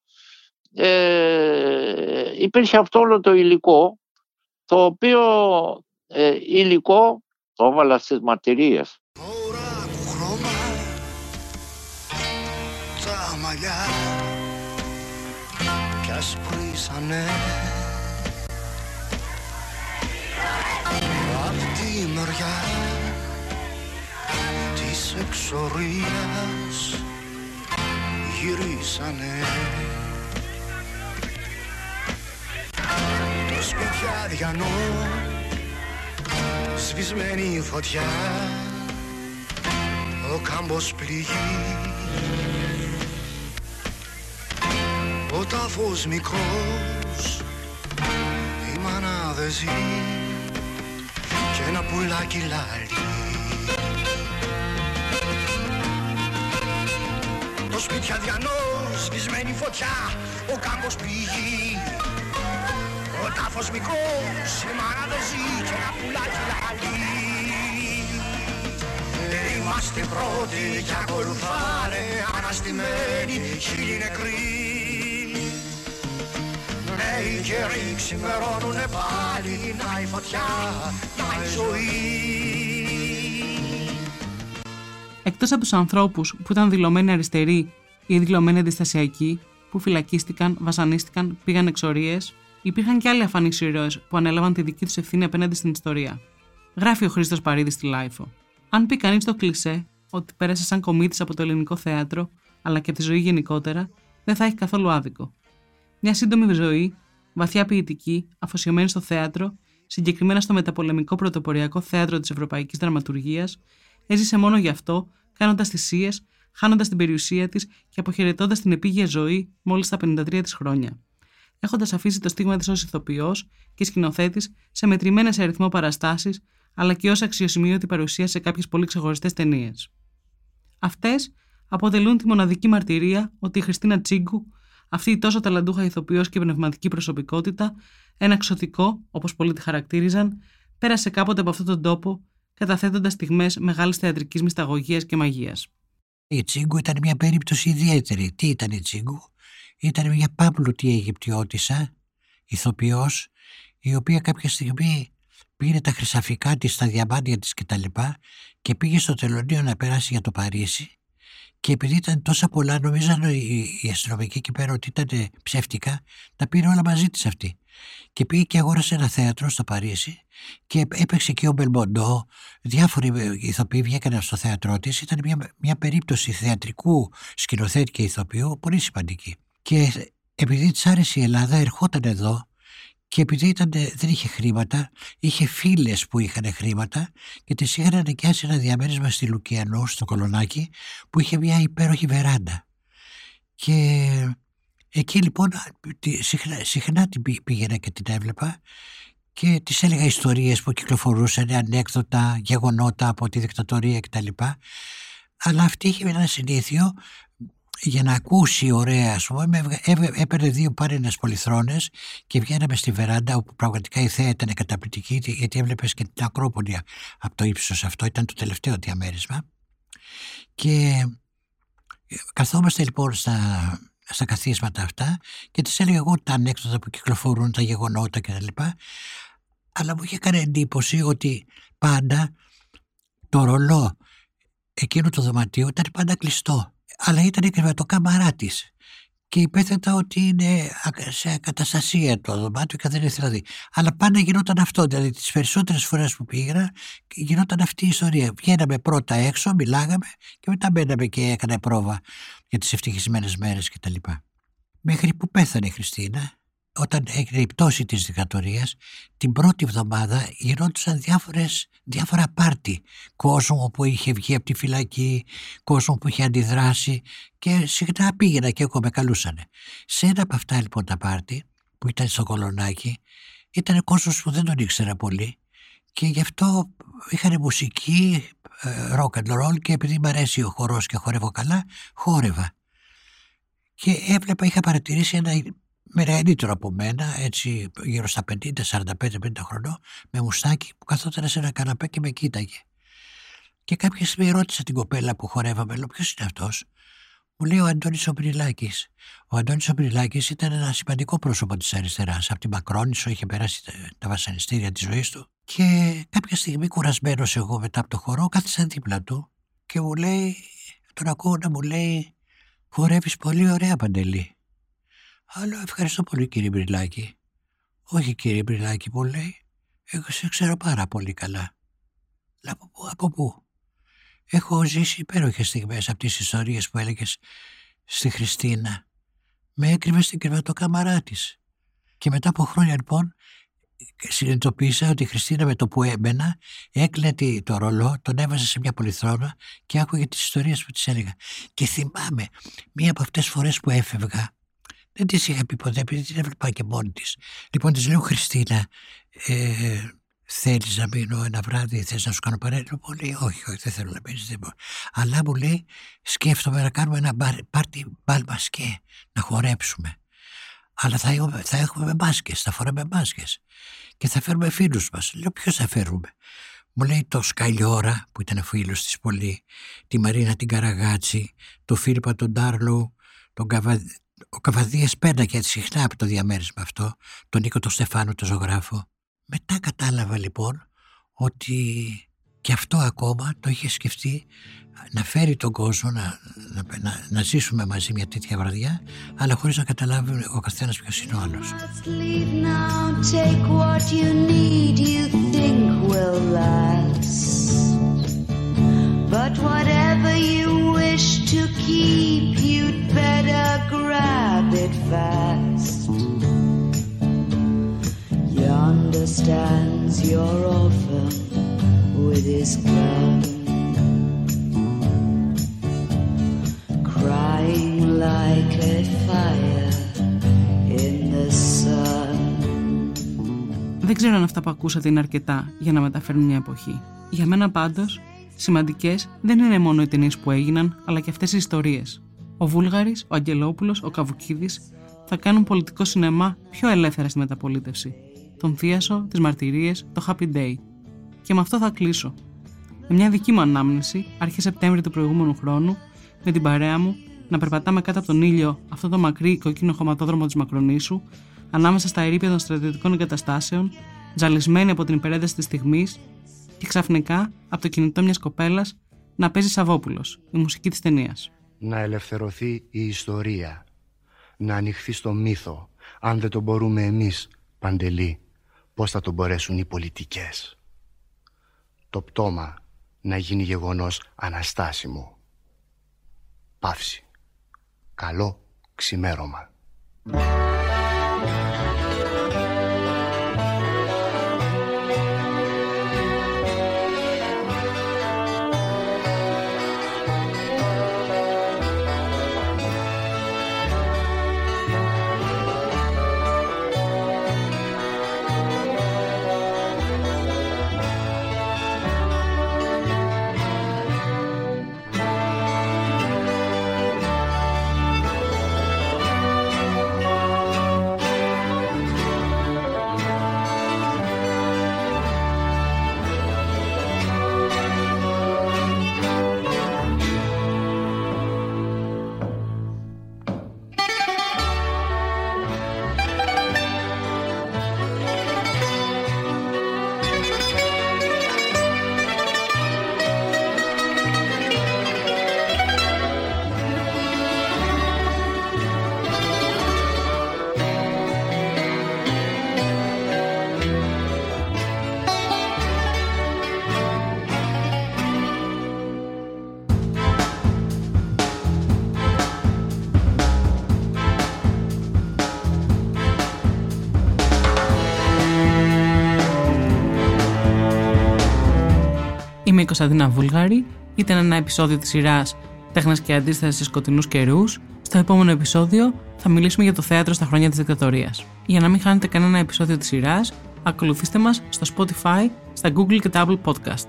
Ε, υπήρχε αυτό όλο το υλικό το οποίο ε, υλικό το έβαλα στις μαρτυρίες. Τα μαλλιά κι ασπρίσανε Απ' τη μεριά της εξορίας γυρίσανε. Το σπιτιάδιανο σβησμένη φωτιά. Ο κάμπος πληγεί. Ο τάφος μικρός η μάνα δεν ζει. Και ένα πουλάκι λάλη το σπίτι αδιανό σβησμένη φωτιά ο κάμπος πληγεί ο τάφος μικρός, η μάνα δεν ζει και ένα πουλάκι λαλεί. Είμαστε πρώτοι και ακολουθάνε αναστημένοι χίλιοι νεκροί. Νέοι καιροί ξημερώνουνε πάλι, να η φωτιά, να η ζωή. Εκτός από τους ανθρώπους που ήταν δηλωμένοι αριστεροί ή δηλωμένοι αντιστασιακοί, που φυλακίστηκαν, βασανίστηκαν, πήγαν εξορίες, υπήρχαν και άλλοι αφανείς ήρωες που ανέλαβαν τη δική τους ευθύνη απέναντι στην ιστορία. Γράφει ο Χρήστος Παρίδης στη LiFO. Αν πει κανείς το κλισέ ότι πέρασε σαν κομήτη από το ελληνικό θέατρο, αλλά και από τη ζωή γενικότερα, δεν θα έχει καθόλου άδικο. Μια σύντομη ζωή, βαθιά ποιητική, αφοσιωμένη στο θέατρο, συγκεκριμένα στο μεταπολεμικό πρωτοποριακό θέατρο της Ευρωπαϊκής Δραματουργίας, έζησε μόνο γι' αυτό, κάνοντας θυσίες, χάνοντας την περιουσία της και αποχαιρετώντας την επίγεια ζωή μόλις τα 53 της χρόνια έχοντας αφήσει το στίγμα της ως ηθοποιός και σκηνοθέτης σε μετρημένε αριθμό παραστάσεις, αλλά και ως αξιοσημείωτη παρουσία σε κάποιες πολύ ξεχωριστές ταινίες. Αυτές αποτελούν τη μοναδική μαρτυρία ότι η Χριστίνα Τσίγκου, αυτή η τόσο ταλαντούχα ηθοποιός και πνευματική προσωπικότητα, ένα ξωτικό, όπως πολλοί τη χαρακτήριζαν, πέρασε κάποτε από αυτόν τον τόπο, καταθέτοντας στιγμές μεγάλης θεατρικής μυσταγωγίας και μαγείας. Η Τσίγκου ήταν μια περίπτωση ιδιαίτερη. Τι ήταν η Τσίγκου, ήταν μια πάμπλουτη Αιγυπτιώτισσα, ηθοποιός, η οποία κάποια στιγμή πήρε τα χρυσαφικά της, τα διαμάντια της κτλ. Και, πήγε στο τελωνίο να περάσει για το Παρίσι και επειδή ήταν τόσα πολλά, νομίζαν οι, οι αστυνομικοί εκεί πέρα ότι ήταν ψεύτικα, τα πήρε όλα μαζί της αυτή. Και πήγε και αγόρασε ένα θέατρο στο Παρίσι και έπαιξε και ο Μπελμοντό. Διάφοροι ηθοποιοί βγήκαν στο θέατρό της. Ήταν μια, μια περίπτωση θεατρικού σκηνοθέτη και ηθοποιού πολύ σημαντική. Και επειδή της άρεσε η Ελλάδα, ερχόταν εδώ και επειδή ήταν, δεν είχε χρήματα, είχε φίλες που είχαν χρήματα και τις είχαν νοικιάσει ένα διαμέρισμα στη Λουκιανό, στο Κολονάκι, που είχε μια υπέροχη βεράντα. Και εκεί λοιπόν συχνά, συχνά την πήγαινα και την έβλεπα και της έλεγα ιστορίες που κυκλοφορούσαν, ανέκδοτα, γεγονότα από τη δικτατορία κτλ. Αλλά αυτή είχε ένα συνήθειο για να ακούσει ωραία, ας πούμε, έπαιρνε δύο πάρενες πολυθρόνες και βγαίναμε στη βεράντα όπου πραγματικά η θέα ήταν καταπληκτική γιατί έβλεπες και την Ακρόπολη από το ύψος αυτό, ήταν το τελευταίο διαμέρισμα και καθόμαστε λοιπόν στα, στα καθίσματα αυτά και τις έλεγα εγώ τα ανέκδοτα που κυκλοφορούν, τα γεγονότα κτλ. Αλλά μου είχε κάνει εντύπωση ότι πάντα το ρολό εκείνο το δωματίο ήταν πάντα κλειστό αλλά ήταν και το καμαρά της. Και υπέθετα ότι είναι σε καταστασία το δωμάτιο και δεν ήθελα δει. Αλλά πάντα γινόταν αυτό. Δηλαδή τις περισσότερες φορές που πήγαινα γινόταν αυτή η ιστορία. Βγαίναμε πρώτα έξω, μιλάγαμε και μετά μπαίναμε και έκανε πρόβα για τις ευτυχισμένες μέρες κτλ. Μέχρι που πέθανε η Χριστίνα όταν έγινε η πτώση της δικτατορίας, την πρώτη εβδομάδα γινόντουσαν διάφορες, διάφορα πάρτι. Κόσμο που είχε βγει από τη φυλακή, κόσμο που είχε αντιδράσει και συχνά πήγαινα και εγώ με καλούσανε. Σε ένα από αυτά λοιπόν τα πάρτι που ήταν στο κολονάκι ήταν κόσμος που δεν τον ήξερα πολύ και γι' αυτό είχαν μουσική, ε, rock and roll και επειδή μου αρέσει ο χορός και χορεύω καλά, χόρευα. Και έβλεπα, είχα παρατηρήσει ένα μεγαλύτερο από μένα, έτσι γύρω στα 50, 45-50 χρονών, με μουστάκι που καθόταν σε ένα καναπέ και με κοίταγε. Και κάποια στιγμή ρώτησα την κοπέλα που χορεύαμε, λέω ποιος είναι αυτός; Μου λέει ο Αντώνης Ομπριλάκη. Ο Αντώνης Ομπριλάκη ήταν ένα σημαντικό πρόσωπο της αριστεράς. Από την Μακρόνισο είχε περάσει τα βασανιστήρια της ζωής του. Και κάποια στιγμή, κουρασμένος εγώ μετά από το χορό, κάθισα δίπλα του και μου λέει, τον ακούω να μου λέει, χορεύεις πολύ ωραία παντελή. Αλλά ευχαριστώ πολύ κύριε Μπριλάκη. Όχι κύριε Μπριλάκη μου λέει. Εγώ σε ξέρω πάρα πολύ καλά. Από πού, από πού; Έχω ζήσει υπέροχες στιγμές από τις ιστορίες που έλεγες στη Χριστίνα. Με έκρυβε στην κρεβατοκάμαρά της. Και μετά από χρόνια λοιπόν συνειδητοποίησα ότι η Χριστίνα με το που έμπαινα έκλαινε το ρολό, τον έβαζε σε μια πολυθρόνα και άκουγε τις ιστορίες που της έλεγα. Και θυμάμαι μία από αυτές τις φορές που έφευγα δεν της είχα πει ποτέ, επειδή την έβλεπα και μόνη της. Λοιπόν, της λέω Χριστίνα, ε, θέλεις να μείνω ένα βράδυ, θες να σου κάνω παρέλογο. Μου λέει, Όχι, όχι, δεν θέλω να μείνεις. Αλλά μου λέει, σκέφτομαι να κάνουμε ένα πάρτι μπαλ μασκέ, να χορέψουμε. Αλλά θα, θα έχουμε μάσκε, θα φοράμε μάσκε. Και θα φέρουμε φίλους μας. Λέω, Ποιος θα φέρουμε; Μου λέει το Σκαλιόρα που ήταν φίλος της πολύ, τη Μαρίνα την Καραγάτσι, το Φίλιππα τον Ντάρλο, τον, Καβα ο Καβαδίας πέρναγε συχνά από το διαμέρισμα αυτό, τον Νίκο τον Στεφάνου, τον ζωγράφο. Μετά κατάλαβα λοιπόν ότι και αυτό ακόμα το είχε σκεφτεί να φέρει τον κόσμο να, να, να, ζήσουμε μαζί μια τέτοια βραδιά αλλά χωρίς να καταλάβει ο καθένας ποιος είναι ο άλλος. But whatever you wish to keep, you'd better grab it fast. Yonder stands your orphan with his gun, crying like a fire in the sun. Δεν ξέρω αν αυτά που ακούσατε είναι αρκετά για να μεταφέρουν μια εποχή. Για μένα πάντως Σημαντικές δεν είναι μόνο οι ταινίες που έγιναν, αλλά και αυτές οι ιστορίες. Ο Βούλγαρης, ο Αγγελόπουλος, ο Καβουκίδης θα κάνουν πολιτικό σινεμά πιο ελεύθερα στη μεταπολίτευση. Τον Θίασο, τις μαρτυρίες, το Happy Day. Και με αυτό θα κλείσω. Με μια δική μου ανάμνηση, αρχές Σεπτέμβρη του προηγούμενου χρόνου, με την παρέα μου, να περπατάμε κάτω από τον ήλιο αυτό το μακρύ κοκκίνο χωματόδρομο της Μακρονήσου, ανάμεσα στα ερήπια των στρατιωτικών εγκαταστάσεων, τζαλισμένοι από την υπερένταση της στιγμής και ξαφνικά από το κινητό μιας κοπέλας να παίζει Σαββόπουλος, η μουσική της ταινίας. Να ελευθερωθεί η ιστορία, να ανοιχθεί στο μύθο, αν δεν το μπορούμε εμείς, Παντελή, πώς θα το μπορέσουν οι πολιτικές. Το πτώμα να γίνει γεγονός αναστάσιμο. Παύση. Καλό ξημέρωμα. Η Κωνσταντίνα Βούλγαρη, ήταν ένα επεισόδιο της σειράς Τέχνη και αντίσταση σε σκοτεινούς καιρούς. Στο επόμενο επεισόδιο θα μιλήσουμε για το θέατρο στα χρόνια της δικτατορίας. Για να μην χάνετε κανένα επεισόδιο της σειράς, ακολουθήστε μας στο Spotify, στα Google και τα Apple Podcast.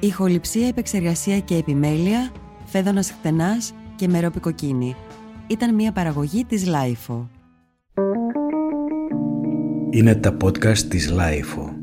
Ηχοληψία, επεξεργασία και επιμέλεια, Φαίδωνας Κτενάς και Μερόπη Κοκκίνη. Ήταν μια παραγωγή της LiFO. Είναι τα podcast της Λάιφο.